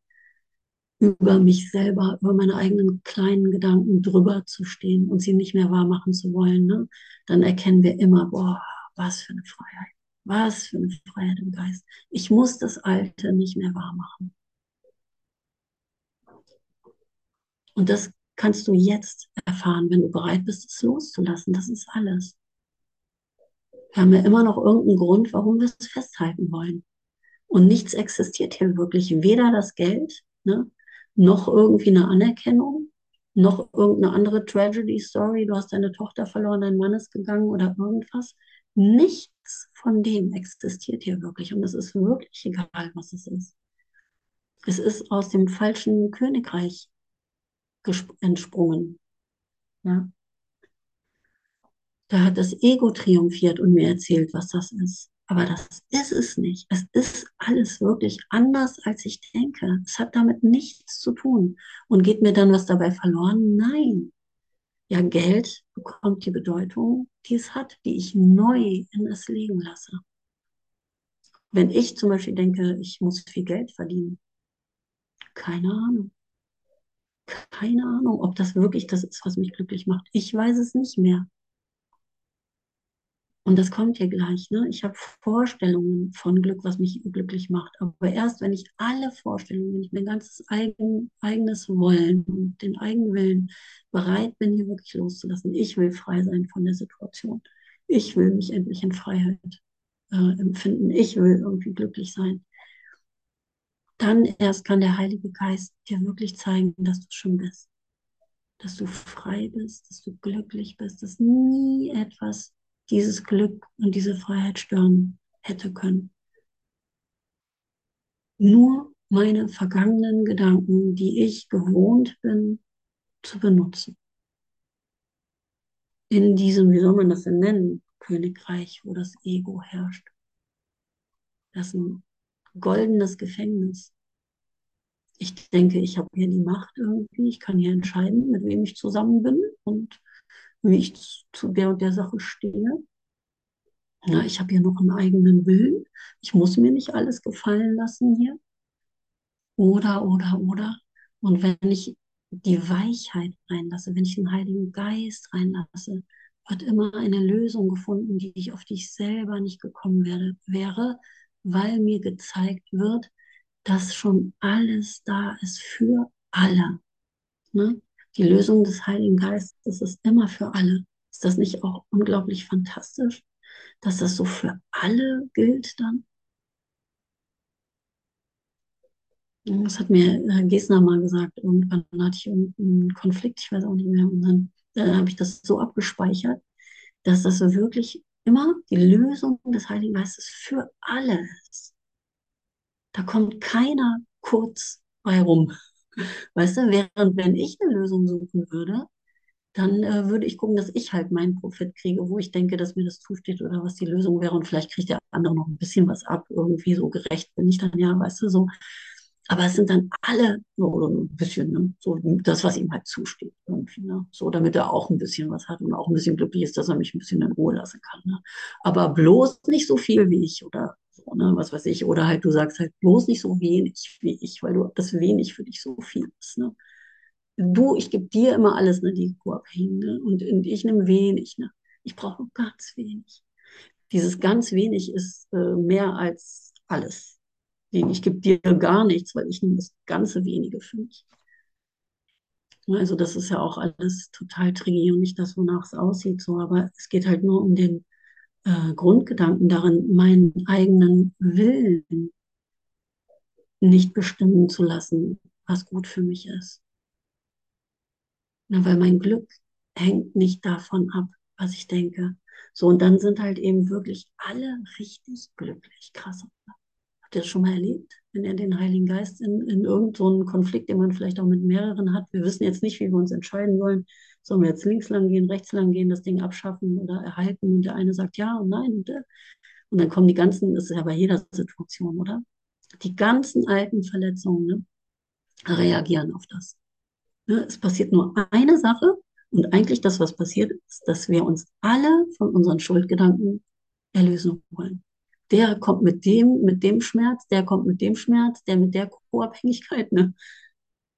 [SPEAKER 1] Über mich selber, über meine eigenen kleinen Gedanken drüber zu stehen und sie nicht mehr wahrmachen zu wollen. Ne? Dann erkennen wir immer, boah, was für eine Freiheit. Was für eine Freiheit im Geist. Ich muss das Alte nicht mehr wahrmachen. Und das kannst du jetzt erfahren, wenn du bereit bist, es loszulassen. Das ist alles. Wir haben ja immer noch irgendeinen Grund, warum wir es festhalten wollen. Und nichts existiert hier wirklich. Weder das Geld, ne, noch irgendwie eine Anerkennung, noch irgendeine andere Tragedy-Story. Du hast deine Tochter verloren, dein Mann ist gegangen oder irgendwas. Nichts von dem existiert hier wirklich. Und es ist wirklich egal, was es ist. Es ist aus dem falschen Königreich entsprungen. Ja. Da hat das Ego triumphiert und mir erzählt, was das ist. Aber das ist es nicht. Es ist alles wirklich anders, als ich denke. Es hat damit nichts zu tun. Und geht mir dann was dabei verloren? Nein. Ja, Geld bekommt die Bedeutung, die es hat, die ich neu in es legen lasse. Wenn ich zum Beispiel denke, ich muss viel Geld verdienen, keine Ahnung. Keine Ahnung, ob das wirklich das ist, was mich glücklich macht. Ich weiß es nicht mehr. Und das kommt hier gleich. Ne? Ich habe Vorstellungen von Glück, was mich glücklich macht. Aber erst, wenn ich alle Vorstellungen, wenn ich mein ganzes eigen, eigenes Wollen und den eigenen Willen bereit bin, hier wirklich loszulassen. Ich will frei sein von der Situation. Ich will mich endlich in Freiheit äh, empfinden. Ich will irgendwie glücklich sein. Dann erst kann der Heilige Geist dir wirklich zeigen, dass du schon bist. Dass du frei bist, dass du glücklich bist, dass nie etwas dieses Glück und diese Freiheit stören hätte können. Nur meine vergangenen Gedanken, die ich gewohnt bin zu benutzen. In diesem, wie soll man das denn nennen, Königreich, wo das Ego herrscht. Das ist ein goldenes Gefängnis. Ich denke, ich habe hier die Macht irgendwie. Ich kann hier entscheiden, mit wem ich zusammen bin und wie ich zu der und der Sache stehe. Ja, ich habe hier noch einen eigenen Willen. Ich muss mir nicht alles gefallen lassen hier. Oder, oder, oder. Und wenn ich die Weichheit reinlasse, wenn ich den Heiligen Geist reinlasse, wird immer eine Lösung gefunden, die ich auf dich selber nicht gekommen werde, wäre, weil mir gezeigt wird, dass schon alles da ist für alle. Ne? Die Lösung des Heiligen Geistes ist immer für alle. Ist das nicht auch unglaublich fantastisch, dass das so für alle gilt dann? Das hat mir Herr Gesner mal gesagt. Irgendwann hatte ich einen Konflikt, ich weiß auch nicht mehr. Und dann äh, habe ich das so abgespeichert, dass das wirklich immer die Lösung des Heiligen Geistes für alle ist. Da kommt keiner kurz bei rum. Weißt du, während wenn ich eine Lösung suchen würde, dann äh, würde ich gucken, dass ich halt meinen Profit kriege, wo ich denke, dass mir das zusteht oder was die Lösung wäre. Und vielleicht kriegt der andere noch ein bisschen was ab. Irgendwie so gerecht bin ich dann ja, weißt du, so. Aber es sind dann alle, oder ein bisschen, ne, so das, was ihm halt zusteht, irgendwie, ne? So, damit er auch ein bisschen was hat und auch ein bisschen glücklich ist, dass er mich ein bisschen in Ruhe lassen kann. Ne? Aber bloß nicht so viel wie ich oder so, ne, was weiß ich. Oder halt, du sagst halt bloß nicht so wenig wie ich, weil du das wenig für dich so viel ist. Ne? Du, ich gebe dir immer alles, ne, die Co-Abhängigen, ne? Und, und ich nehme wenig, ne? Ich brauche ganz wenig. Dieses ganz wenig ist äh, mehr als alles. Ich gebe dir gar nichts, weil ich nehme das ganze wenige für mich. Also das ist ja auch alles total tricky und nicht das, wonach es aussieht, so, aber es geht halt nur um den äh, Grundgedanken darin, meinen eigenen Willen nicht bestimmen zu lassen, was gut für mich ist. Na, weil mein Glück hängt nicht davon ab, was ich denke. So, und dann sind halt eben wirklich alle richtig glücklich. Krass. Habt ihr das schon mal erlebt? Wenn er den Heiligen Geist in, in irgendeinen so Konflikt, den man vielleicht auch mit mehreren hat, wir wissen jetzt nicht, wie wir uns entscheiden wollen. Sollen wir jetzt links lang gehen, rechts lang gehen, das Ding abschaffen oder erhalten? Und der eine sagt ja und nein. Und, der, und dann kommen die ganzen, das ist ja bei jeder Situation, oder? Die ganzen alten Verletzungen ne, reagieren auf das. Ne, es passiert nur eine Sache und eigentlich das, was passiert, ist, dass wir uns alle von unseren Schuldgedanken erlösen wollen. Der kommt mit dem, mit dem Schmerz, der kommt mit dem Schmerz, der mit der Co-Abhängigkeit. Ne?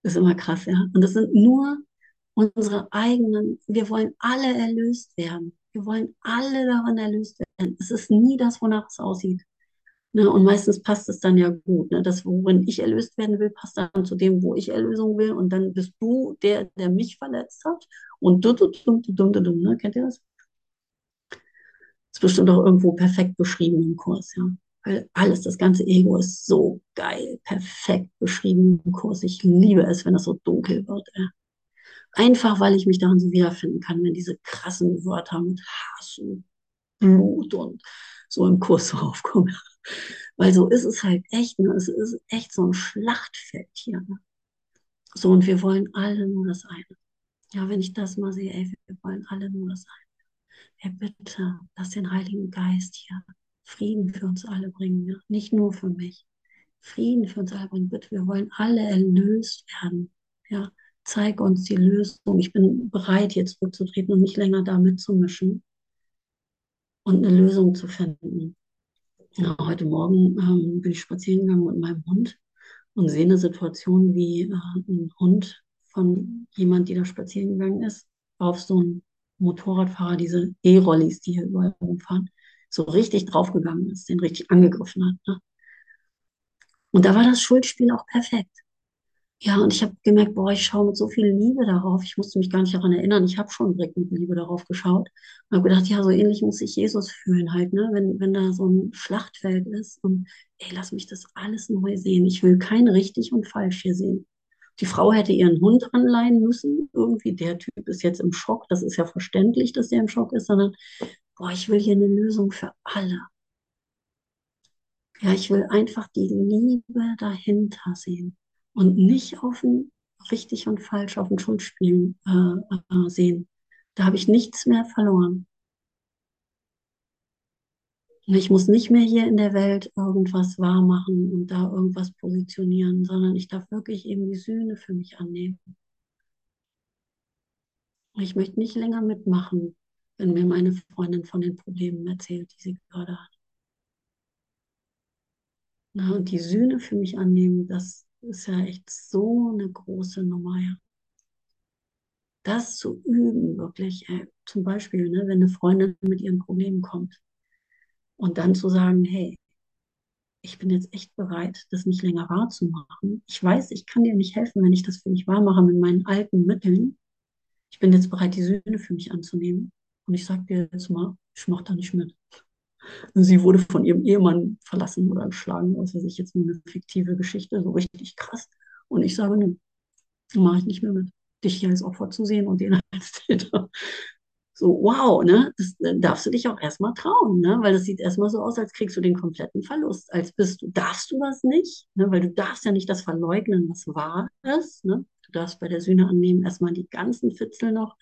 [SPEAKER 1] Das ist immer krass, ja. Und das sind nur unsere eigenen, wir wollen alle erlöst werden. Wir wollen alle daran erlöst werden. Es ist nie das, wonach es aussieht. Ne? Und meistens passt es dann ja gut. Ne? Das, worin ich erlöst werden will, passt dann zu dem, wo ich Erlösung will. Und dann bist du der, der mich verletzt hat. Und du, du, du, du, du, du, du, ne? Kennt ihr das? Ist bestimmt auch irgendwo perfekt beschrieben im Kurs, ja. Weil alles, das ganze Ego ist so geil, perfekt beschrieben im Kurs. Ich liebe es, wenn das so dunkel wird. Ja. Einfach, weil ich mich daran so wiederfinden kann, wenn diese krassen Wörter mit Hass und Blut und so im Kurs so aufkommen. Weil so ist es halt echt, ne? es ist echt so ein Schlachtfeld hier. Ne? So, und wir wollen alle nur das eine. Ja, wenn ich das mal sehe, ey, wir wollen alle nur das eine. Bitte, lass den Heiligen Geist hier Frieden für uns alle bringen, ja? nicht nur für mich. Frieden für uns alle bringen, bitte. Wir wollen alle erlöst werden. Ja, zeig uns die Lösung. Ich bin bereit, hier zurückzutreten und nicht länger da mitzumischen und eine Lösung zu finden. Ja, heute Morgen ähm, bin ich spazieren gegangen mit meinem Hund und sehe eine Situation, wie äh, ein Hund von jemand, die da spazieren gegangen ist, auf so einen Motorradfahrer, diese E-Rollis, die hier überall rumfahren, so richtig draufgegangen ist, den richtig angegriffen hat. Ne? Und da war das Schuldspiel auch perfekt. Ja, und ich habe gemerkt, boah, ich schaue mit so viel Liebe darauf. Ich musste mich gar nicht daran erinnern. Ich habe schon direkt mit Liebe darauf geschaut. Und habe gedacht, ja, so ähnlich muss sich Jesus fühlen halt, ne? Wenn, wenn da so ein Schlachtfeld ist und ey, lass mich das alles neu sehen. Ich will kein richtig und falsch hier sehen. Die Frau hätte ihren Hund anleihen müssen. Irgendwie, der Typ ist jetzt im Schock. Das ist ja verständlich, dass der im Schock ist, sondern, boah, ich will hier eine Lösung für alle. Ja, ich will einfach die Liebe dahinter sehen und nicht auf ein richtig und falsch, auf ein Schuldspiel äh, äh, sehen. Da habe ich nichts mehr verloren. Ich muss nicht mehr hier in der Welt irgendwas wahrmachen und da irgendwas positionieren, sondern ich darf wirklich eben die Sühne für mich annehmen. Ich möchte nicht länger mitmachen, wenn mir meine Freundin von den Problemen erzählt, die sie gerade hat. Na, und die Sühne für mich annehmen, das ist ja echt so eine große Nummer. Ja. Das zu üben, wirklich. Ey. Zum Beispiel, ne, wenn eine Freundin mit ihren Problemen kommt und dann zu sagen, hey, ich bin jetzt echt bereit, das nicht länger wahrzumachen. Ich weiß, ich kann dir nicht helfen, wenn ich das für mich wahrmache mit meinen alten Mitteln. Ich bin jetzt bereit, die Sühne für mich anzunehmen. Und ich sage dir jetzt mal, ich mache da nicht mit. Sie wurde von ihrem Ehemann verlassen oder geschlagen, was weiß ich, jetzt nur eine fiktive Geschichte, so richtig krass. Und ich sage, ne, mache ich nicht mehr mit. Dich hier als Opfer zu sehen und den als Täter. So, wow, ne? Das äh, darfst du dich auch erstmal trauen, ne? Weil das sieht erstmal so aus, als kriegst du den kompletten Verlust. Als bist du, darfst du das nicht, ne? Weil du darfst ja nicht das verleugnen, was wahr ist, ne? Du darfst bei der Sühne annehmen erstmal die ganzen Fitzel noch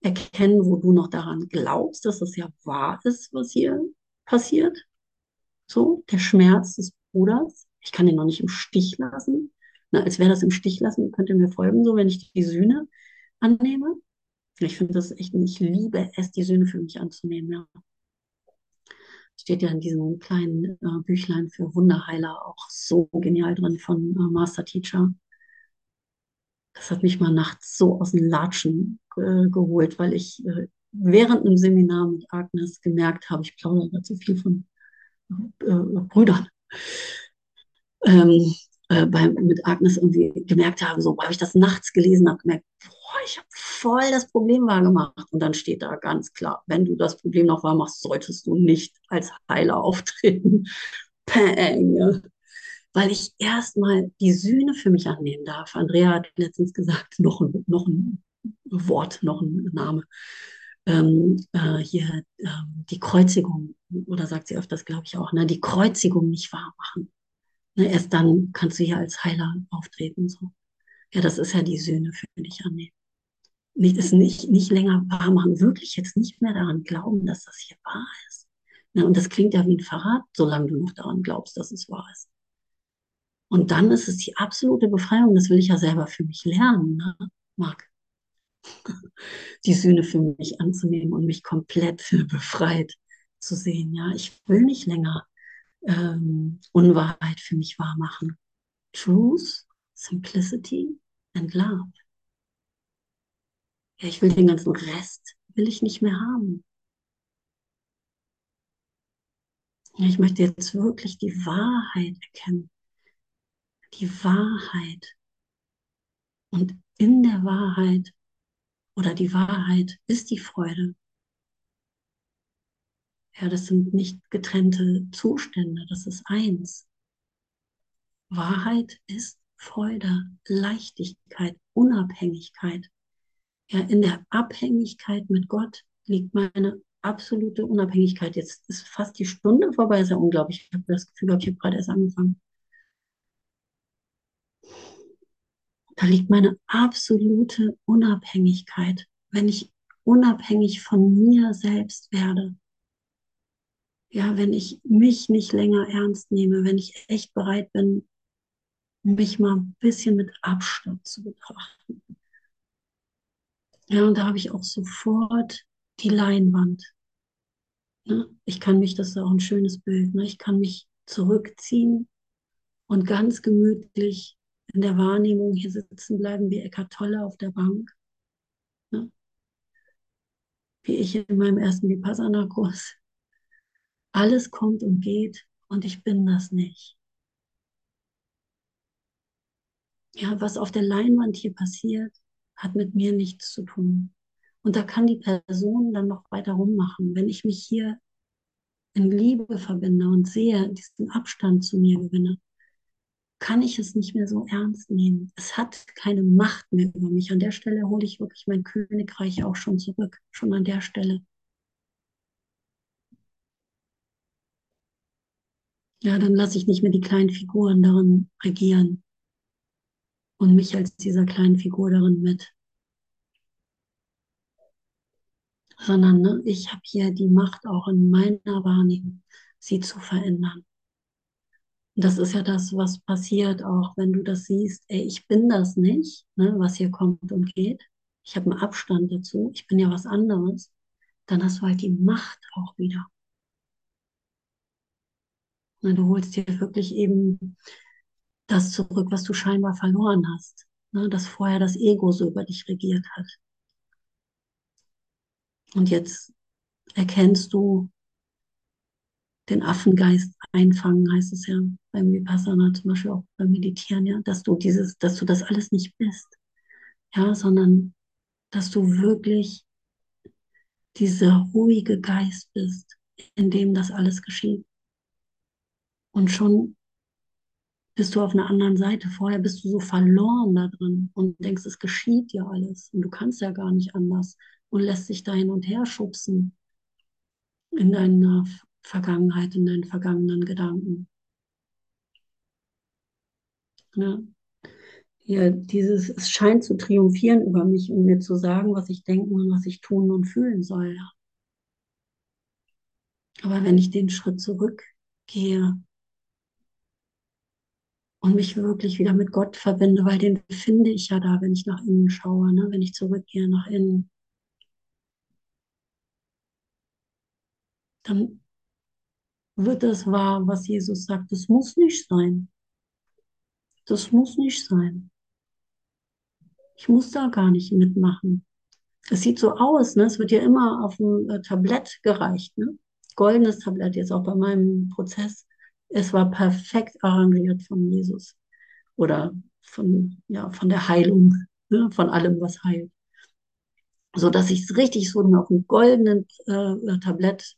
[SPEAKER 1] erkennen, wo du noch daran glaubst, dass das ja wahr ist, was hier passiert. So, der Schmerz des Bruders. Ich kann ihn noch nicht im Stich lassen. Na, als wäre das im Stich lassen, könnt ihr mir folgen, so wenn ich die Sühne annehme. Ich finde das echt, ich liebe es, die Sühne für mich anzunehmen, ja. Steht ja in diesem kleinen äh, Büchlein für Wunderheiler auch so genial drin von äh, Master Teacher. Das hat mich mal nachts so aus den Latschen äh, geholt, weil ich äh, während einem Seminar mit Agnes gemerkt habe, ich plaudere zu viel von äh, Brüdern, ähm, äh, bei, mit Agnes irgendwie gemerkt habe, so habe ich das nachts gelesen, habe gemerkt, boah, ich habe voll das Problem wahrgemacht. Und dann steht da ganz klar, wenn du das Problem noch wahrmachst, solltest du nicht als Heiler auftreten. Peng. weil ich erstmal die Sühne für mich annehmen darf. Andrea hat letztens gesagt, noch ein, noch ein Wort, noch ein Name. Ähm, äh, hier ähm, die Kreuzigung, oder sagt sie öfters, glaube ich auch, ne, die Kreuzigung nicht wahr machen. Ne, erst dann kannst du hier als Heiler auftreten. So. Ja, das ist ja die Sühne für dich annehmen. Nicht, es nicht, nicht länger wahr machen, wirklich jetzt nicht mehr daran glauben, dass das hier wahr ist. Ne, und das klingt ja wie ein Verrat, solange du noch daran glaubst, dass es wahr ist. Und dann ist es die absolute Befreiung, das will ich ja selber für mich lernen, ne, Marc. Die Sühne für mich anzunehmen und mich komplett befreit zu sehen. Ja, ich will nicht länger ähm, Unwahrheit für mich wahr machen. Truth, Simplicity and Love. Ja, ich will den ganzen Rest, will ich nicht mehr haben. Ja, ich möchte jetzt wirklich die Wahrheit erkennen. Die Wahrheit. Und in der Wahrheit oder die Wahrheit ist die Freude. Ja, das sind nicht getrennte Zustände, das ist eins. Wahrheit ist Freude, Leichtigkeit, Unabhängigkeit. Ja, in der Abhängigkeit mit Gott liegt meine absolute Unabhängigkeit. Jetzt ist fast die Stunde vorbei, ist ja unglaublich. Ich habe das Gefühl, ich habe gerade erst angefangen. Da liegt meine absolute Unabhängigkeit, wenn ich unabhängig von mir selbst werde. Ja, wenn ich mich nicht länger ernst nehme, wenn ich echt bereit bin, mich mal ein bisschen mit Abstand zu betrachten. Ja, und da habe ich auch sofort die Leinwand. Ne? Ich kann mich, das ist auch ein schönes Bild, ne? ich kann mich zurückziehen und ganz gemütlich in der Wahrnehmung hier sitzen bleiben wie Eckart Tolle auf der Bank. Ne? Wie ich in meinem ersten Vipassana-Kurs. Alles kommt und geht und ich bin das nicht. Ja, was auf der Leinwand hier passiert, hat mit mir nichts zu tun. Und da kann die Person dann noch weiter rummachen. Wenn ich mich hier in Liebe verbinde und sehe, diesen Abstand zu mir gewinne, kann ich es nicht mehr so ernst nehmen. Es hat keine Macht mehr über mich. An der Stelle hole ich wirklich mein Königreich auch schon zurück, schon an der Stelle. Ja, dann lasse ich nicht mehr die kleinen Figuren darin regieren und mich als dieser kleinen Figur darin mit. Sondern ne, ich habe hier die Macht auch in meiner Wahrnehmung, sie zu verändern. Und das ist ja das, was passiert, auch wenn du das siehst, ey, ich bin das nicht, ne, was hier kommt und geht. Ich habe einen Abstand dazu, ich bin ja was anderes. Dann hast du halt die Macht auch wieder. Ne, du holst dir wirklich eben das zurück, was du scheinbar verloren hast, ne, dass vorher das Ego so über dich regiert hat. Und jetzt erkennst du den Affengeist einfangen, heißt es ja beim Vipassana, zum Beispiel auch beim Meditieren, ja, dass du dieses, dass du das alles nicht bist, ja, sondern dass du wirklich dieser ruhige Geist bist, in dem das alles geschieht. Und schon bist du auf einer anderen Seite. Vorher bist du so verloren da drin und denkst, es geschieht ja alles und du kannst ja gar nicht anders und lässt dich da hin und her schubsen in deiner Vergangenheit, in deinen vergangenen Gedanken. Ja. Ja, dieses, es scheint zu triumphieren über mich und mir zu sagen, was ich denken und was ich tun und fühlen soll. Aber wenn ich den Schritt zurückgehe und mich wirklich wieder mit Gott verbinde, weil den finde ich ja da, wenn ich nach innen schaue, ne? wenn ich zurückgehe nach innen. Dann wird das wahr, was Jesus sagt. Das muss nicht sein. Das muss nicht sein. Ich muss da gar nicht mitmachen. Es sieht so aus, ne? es wird ja immer auf dem äh, Tablett gereicht. Ne? Goldenes Tablett, jetzt auch bei meinem Prozess es war perfekt arrangiert von Jesus oder von, ja, von der Heilung, ne, von allem, was heilt. So dass ich es richtig so auf einem goldenen äh, Tablett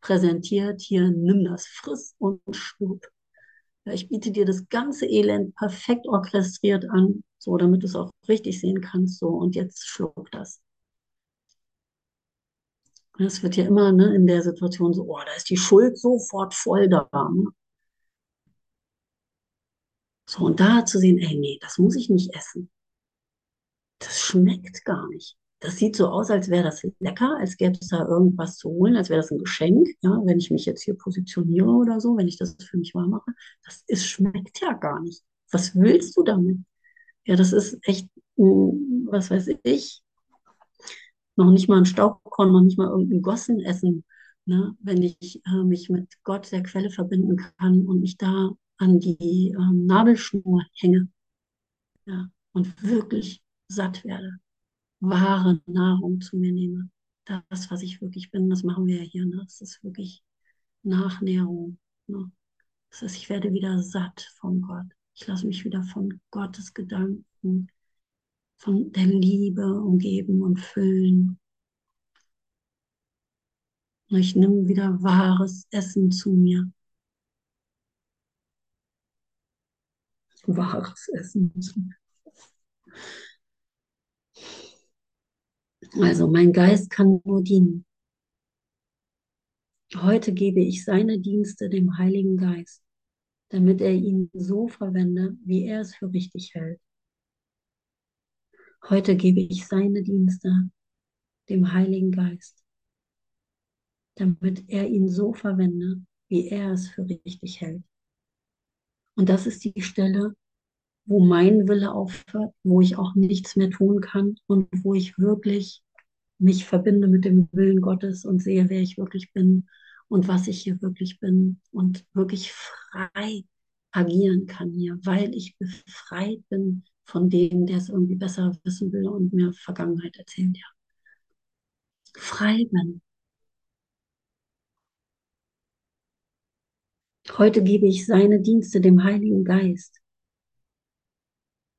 [SPEAKER 1] präsentiert, hier nimm das, friss und schluck. Ja, ich biete dir das ganze Elend perfekt orchestriert an, so damit du es auch richtig sehen kannst. So, und jetzt schluck das. Es wird ja immer ne, in der Situation so, oh, da ist die Schuld sofort voll da. Ne? So, und da zu sehen, ey, nee, das muss ich nicht essen. Das schmeckt gar nicht. Das sieht so aus, als wäre das lecker, als gäbe es da irgendwas zu holen, als wäre das ein Geschenk, ja, wenn ich mich jetzt hier positioniere oder so, wenn ich das für mich wahr mache. Das ist, schmeckt ja gar nicht. Was willst du damit? Ja, das ist echt, was weiß ich, noch nicht mal ein Staubkorn, noch nicht mal irgendein Gossen essen. Ne? Wenn ich äh, mich mit Gott, der Quelle, verbinden kann und mich da an die äh, Nabelschnur hänge ja, und wirklich satt werde, wahre Nahrung zu mir nehme. Das, was ich wirklich bin, das machen wir ja hier. Ne? Das ist wirklich Nachnährung. Ne? Das heißt, ich werde wieder satt von Gott. Ich lasse mich wieder von Gottes Gedanken, von der Liebe umgeben und füllen. Und ich nehme wieder wahres Essen zu mir. Wahres Essen zu mir. Also mein Geist kann nur dienen. Heute gebe ich seine Dienste dem Heiligen Geist, damit er ihn so verwende, wie er es für richtig hält. Heute gebe ich seine Dienste dem Heiligen Geist, damit er ihn so verwende, wie er es für richtig hält. Und das ist die Stelle, wo mein Wille aufhört, wo ich auch nichts mehr tun kann und wo ich wirklich mich verbinde mit dem Willen Gottes und sehe, wer ich wirklich bin und was ich hier wirklich bin und wirklich frei agieren kann hier, weil ich befreit bin von dem, der es irgendwie besser wissen will und mir Vergangenheit erzählt, ja. Frei bin. Heute gebe ich seine Dienste dem Heiligen Geist,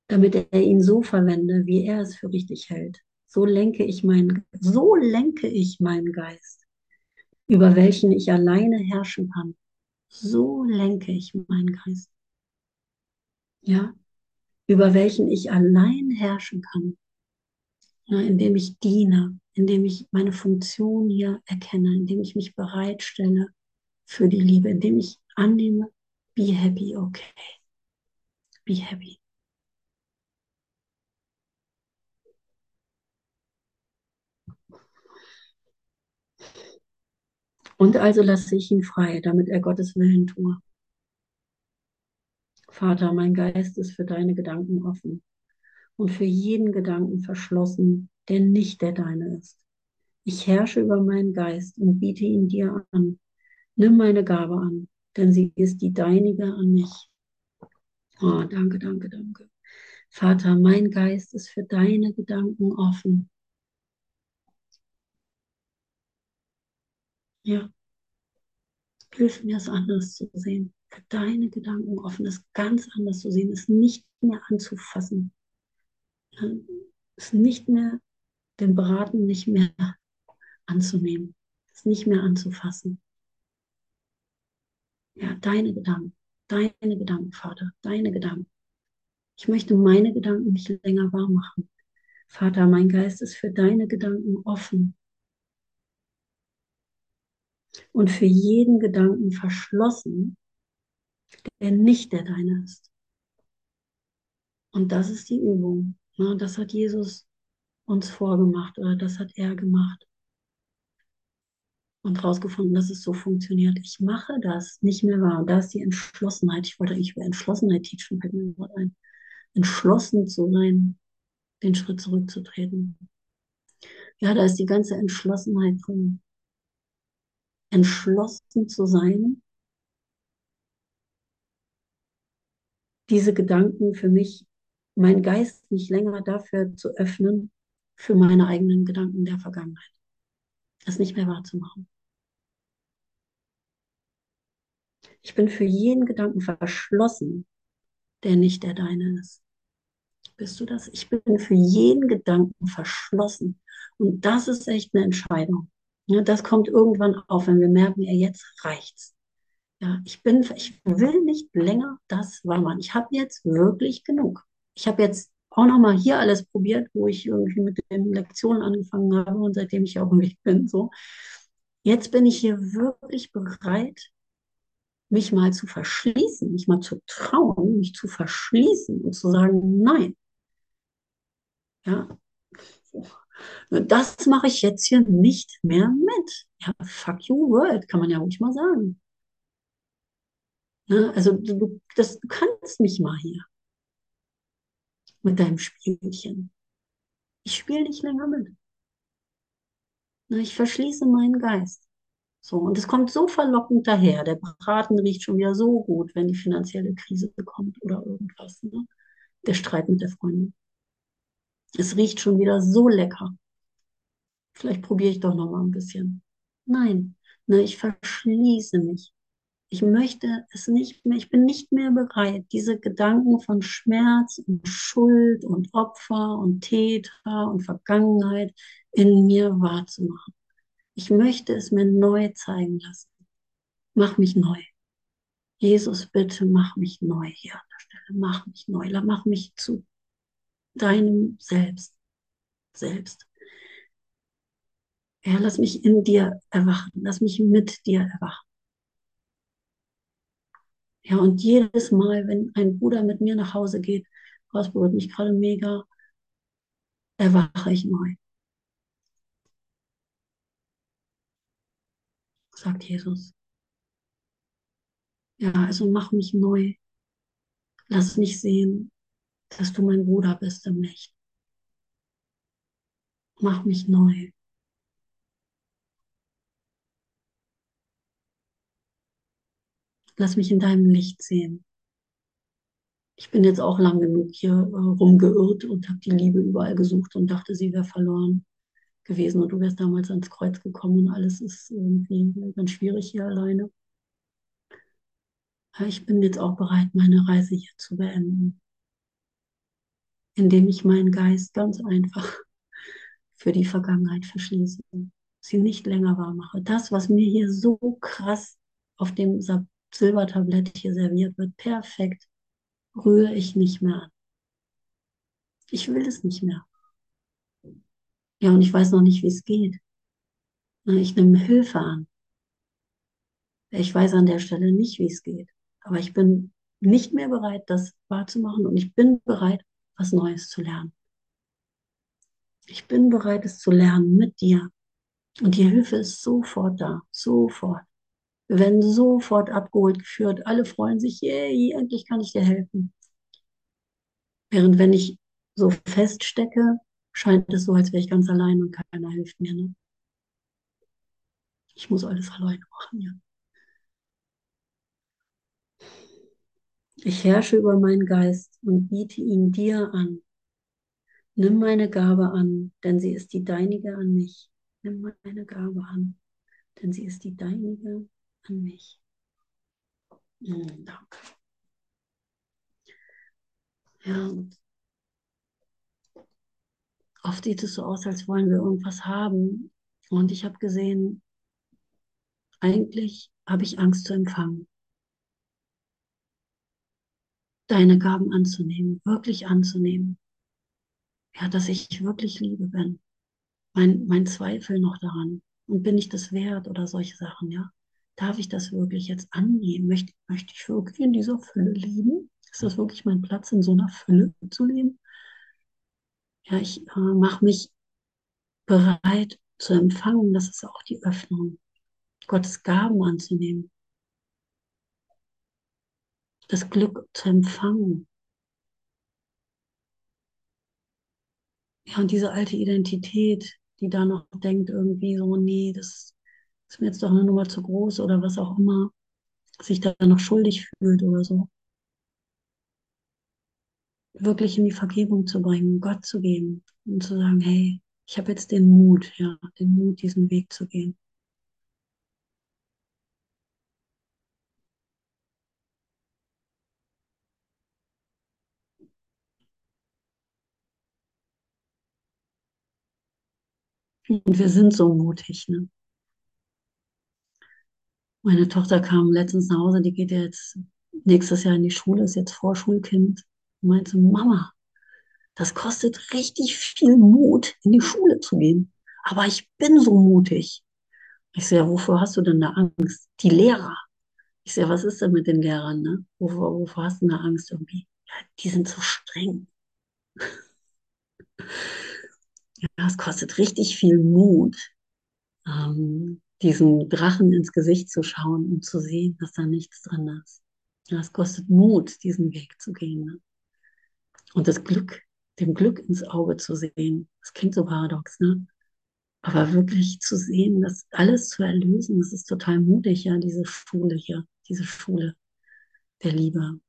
[SPEAKER 1] damit er ihn so verwende, wie er es für richtig hält. So lenke ich meinen, so lenke ich meinen Geist, über welchen ich alleine herrschen kann. So lenke ich meinen Geist. Ja, über welchen ich allein herrschen kann. Indem ich diene, indem ich meine Funktion hier erkenne, indem ich mich bereitstelle für die Liebe, indem ich annehme, be happy, okay. Be happy. Und also lasse ich ihn frei, damit er Gottes Willen tue. Vater, mein Geist ist für deine Gedanken offen und für jeden Gedanken verschlossen, der nicht der deine ist. Ich herrsche über meinen Geist und biete ihn dir an. Nimm meine Gabe an, denn sie ist die deinige an mich. Oh, danke, danke, danke. Vater, mein Geist ist für deine Gedanken offen Ja. Hilf mir, es anders zu sehen. Deine Gedanken offen, es ganz anders zu sehen, es nicht mehr anzufassen. Es nicht mehr, den Braten nicht mehr anzunehmen. Es nicht mehr anzufassen. Ja, deine Gedanken, deine Gedanken, Vater, deine Gedanken. Ich möchte meine Gedanken nicht länger wahr machen. Vater, mein Geist ist für deine Gedanken offen und für jeden Gedanken verschlossen, der nicht der deine ist. Und das ist die Übung. Ne? Das hat Jesus uns vorgemacht oder das hat er gemacht und herausgefunden, dass es so funktioniert. Ich mache das nicht mehr wahr. Und da ist die Entschlossenheit. Ich wollte eigentlich über Entschlossenheit teachen, fällt mir Wort ein. Entschlossen zu sein, den Schritt zurückzutreten. Ja, da ist die ganze Entschlossenheit drin entschlossen zu sein, diese Gedanken für mich, mein Geist nicht länger dafür zu öffnen, für meine eigenen Gedanken der Vergangenheit. Das nicht mehr wahrzumachen. Ich bin für jeden Gedanken verschlossen, der nicht der deine ist. Bist du das? Ich bin für jeden Gedanken verschlossen. Und das ist echt eine Entscheidung. Das kommt irgendwann auf, wenn wir merken, ja, jetzt reicht's. Ja, ich bin, ich will nicht länger das machen. Ich habe jetzt wirklich genug. Ich habe jetzt auch noch mal hier alles probiert, wo ich irgendwie mit den Lektionen angefangen habe und seitdem ich auf dem Weg bin, so. Jetzt bin ich hier wirklich bereit, mich mal zu verschließen, mich mal zu trauen, mich zu verschließen und zu sagen, nein. Ja, das mache ich jetzt hier nicht mehr mit. Ja, fuck you world, kann man ja ruhig mal sagen. Ne? Also du, das, du kannst mich mal hier mit deinem Spielchen. Ich spiele nicht länger mit. Ne? Ich verschließe meinen Geist. So, und es kommt so verlockend daher. Der Braten riecht schon wieder so gut, wenn die finanzielle Krise kommt oder irgendwas. Ne? Der Streit mit der Freundin. Es riecht schon wieder so lecker. Vielleicht probiere ich doch noch mal ein bisschen. Nein, ne, ich verschließe mich. Ich möchte es nicht mehr, ich bin nicht mehr bereit, diese Gedanken von Schmerz und Schuld und Opfer und Täter und Vergangenheit in mir wahrzumachen. Ich möchte es mir neu zeigen lassen. Mach mich neu. Jesus, bitte mach mich neu hier an der Stelle. Mach mich neu. Mach mich zu deinem Selbst. Selbst. Ja, lass mich in dir erwachen. Lass mich mit dir erwachen. Ja, und jedes Mal, wenn ein Bruder mit mir nach Hause geht, was berührt mich gerade mega, erwache ich neu. Sagt Jesus. Ja, also mach mich neu. Lass mich sehen, dass du mein Bruder bist im Licht. Mach mich neu. Lass mich in deinem Licht sehen. Ich bin jetzt auch lang genug hier äh, rumgeirrt und habe die Liebe überall gesucht und dachte, sie wäre verloren gewesen und du wärst damals ans Kreuz gekommen und alles ist irgendwie ganz schwierig hier alleine. Aber ich bin jetzt auch bereit, meine Reise hier zu beenden, indem ich meinen Geist ganz einfach für die Vergangenheit verschließe, sie nicht länger wahr mache. Das, was mir hier so krass auf dem Silbertablett hier serviert wird, perfekt, rühre ich nicht mehr an. Ich will es nicht mehr. Ja, und ich weiß noch nicht, wie es geht. Ich nehme Hilfe an. Ich weiß an der Stelle nicht, wie es geht. Aber ich bin nicht mehr bereit, das wahrzumachen und ich bin bereit, was Neues zu lernen. Ich bin bereit, es zu lernen mit dir. Und die Hilfe ist sofort da, sofort. Werden sofort abgeholt geführt. Alle freuen sich, yay, endlich kann ich dir helfen. Während wenn ich so feststecke, scheint es so, als wäre ich ganz allein und keiner hilft mir. Ne? Ich muss alles alleine machen, ja. Ich herrsche über meinen Geist und biete ihn dir an. Nimm meine Gabe an, denn sie ist die deinige an mich. Nimm meine Gabe an, denn sie ist die deinige an mich. Mhm, danke. Ja, und oft sieht es so aus, als wollen wir irgendwas haben. Und ich habe gesehen, eigentlich habe ich Angst zu empfangen. Deine Gaben anzunehmen, wirklich anzunehmen. Ja, dass ich wirklich Liebe bin. Mein, mein Zweifel noch daran. Und bin ich das wert oder solche Sachen, ja? Darf ich das wirklich jetzt annehmen? Möchte, möchte ich wirklich in dieser Fülle leben? Ist das wirklich mein Platz, in so einer Fülle zu leben? Ja, ich äh, mache mich bereit zu empfangen. Das ist auch die Öffnung, Gottes Gaben anzunehmen. Das Glück zu empfangen. Ja, und diese alte Identität, die da noch denkt, irgendwie so, nee, das ist mir jetzt doch eine Nummer zu groß oder was auch immer, sich da noch schuldig fühlt oder so. Wirklich in die Vergebung zu bringen, Gott zu geben und zu sagen, hey, ich habe jetzt den Mut, ja, den Mut, diesen Weg zu gehen. Und wir sind so mutig, ne? Meine Tochter kam letztens nach Hause, die geht ja jetzt nächstes Jahr in die Schule, ist jetzt Vorschulkind. Und meinte, Mama, das kostet richtig viel Mut, in die Schule zu gehen. Aber ich bin so mutig. Ich sehe, ja, wovor hast du denn da Angst? Die Lehrer. Ich sehe, was ist denn mit den Lehrern, ne? Wovor, wovor hast du denn da Angst irgendwie? Ja, die sind so streng. Ja, es kostet richtig viel Mut, ähm, diesen Drachen ins Gesicht zu schauen und zu sehen, dass da nichts drin ist. Es kostet Mut, diesen Weg zu gehen. Ne? Und das Glück, dem Glück ins Auge zu sehen. Das klingt so paradox, ne? Aber wirklich zu sehen, das alles zu erlösen, das ist total mutig, ja, diese Schule hier, diese Schule der Liebe.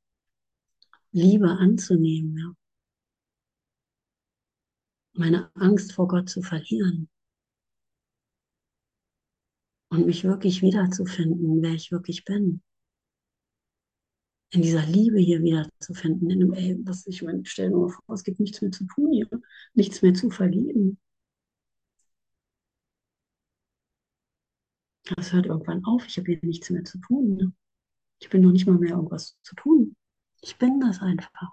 [SPEAKER 1] Liebe anzunehmen, ja. Meine Angst vor Gott zu verlieren. Und mich wirklich wiederzufinden, wer ich wirklich bin. In dieser Liebe hier wiederzufinden. In dem, ey, was ich meine, stell nur vor, es gibt nichts mehr zu tun hier, nichts mehr zu vergeben. Das hört irgendwann auf. Ich habe hier nichts mehr zu tun. Ne? Ich bin noch nicht mal mehr irgendwas zu tun. Ich bin das einfach.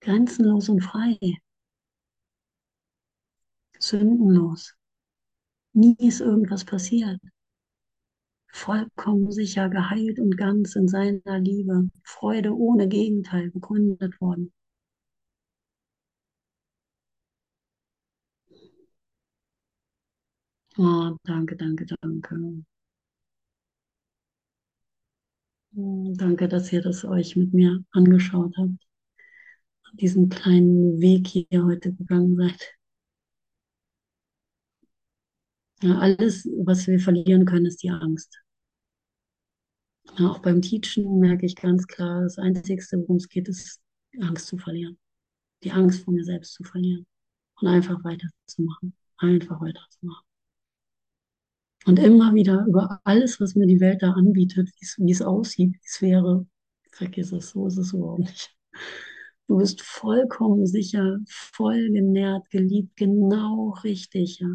[SPEAKER 1] Grenzenlos und frei. Sündenlos. Nie ist irgendwas passiert. Vollkommen sicher, geheilt und ganz in seiner Liebe. Freude ohne Gegenteil begründet worden. Oh, danke, danke, danke. Hm, Danke, dass ihr das euch mit mir angeschaut habt. Diesen kleinen Weg hier heute gegangen seid. Ja, alles, was wir verlieren können, ist die Angst. Ja, auch beim Teachen merke ich ganz klar, das Einzige, worum es geht, ist Angst zu verlieren. Die Angst vor mir selbst zu verlieren. Und einfach weiterzumachen. Einfach weiterzumachen. Und immer wieder über alles, was mir die Welt da anbietet, wie es aussieht, wie es wäre, vergiss es, so ist es überhaupt nicht. Du bist vollkommen sicher, voll genährt, geliebt, genau richtig, ja.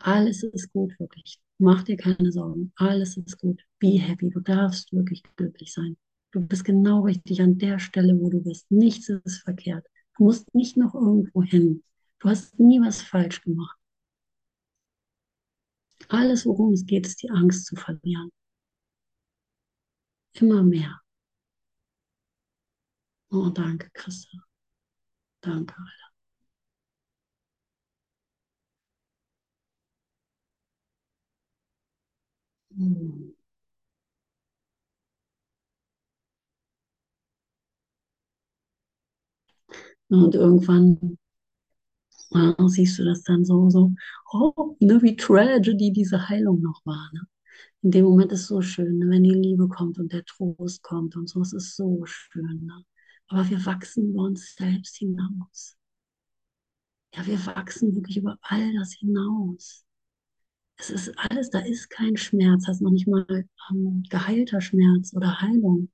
[SPEAKER 1] Alles ist gut, wirklich. Mach dir keine Sorgen. Alles ist gut. Be happy. Du darfst wirklich glücklich sein. Du bist genau richtig an der Stelle, wo du bist. Nichts ist verkehrt. Du musst nicht noch irgendwo hin. Du hast nie was falsch gemacht. Alles, worum es geht, ist die Angst zu verlieren. Immer mehr. Oh, danke, Christa. Danke, Alter. Hm. Und irgendwann äh, siehst du das dann so, so, oh, ne, wie Tragedy diese Heilung noch war. Ne? In dem Moment ist es so schön, ne, wenn die Liebe kommt und der Trost kommt und so, es ist so schön. Ne? Aber wir wachsen über uns selbst hinaus. Ja, wir wachsen wirklich über all das hinaus. Es ist alles, da ist kein Schmerz, das ist noch nicht mal ähm, geheilter Schmerz oder Heilung.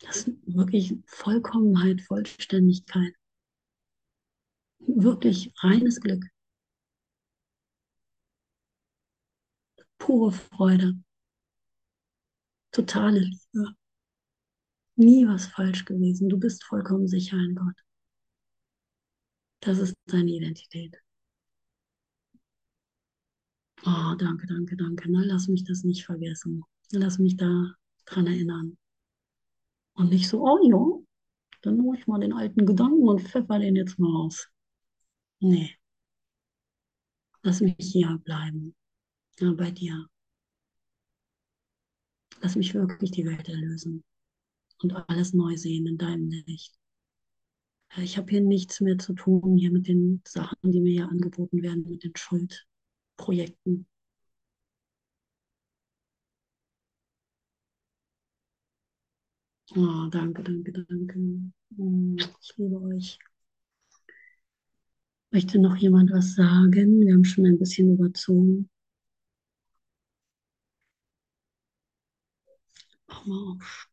[SPEAKER 1] Das ist wirklich Vollkommenheit, Vollständigkeit. Wirklich reines Glück. Pure Freude. Totale Liebe. Nie was falsch gewesen. Du bist vollkommen sicher in Gott. Das ist deine Identität. Oh, danke, danke, danke. Na, lass mich das nicht vergessen. Lass mich da dran erinnern. Und nicht so, oh ja, dann hole ich mal den alten Gedanken und pfeffer den jetzt mal aus. Nee. Lass mich hier bleiben. Ja, bei dir. Lass mich wirklich die Welt erlösen und alles neu sehen in deinem Licht. Ich habe hier nichts mehr zu tun, hier mit den Sachen, die mir hier angeboten werden, mit den Schuldprojekten. Oh, danke, danke, danke. Mm, ich liebe euch. Möchte noch jemand was sagen? Wir haben schon ein bisschen überzogen. Mach mal auf.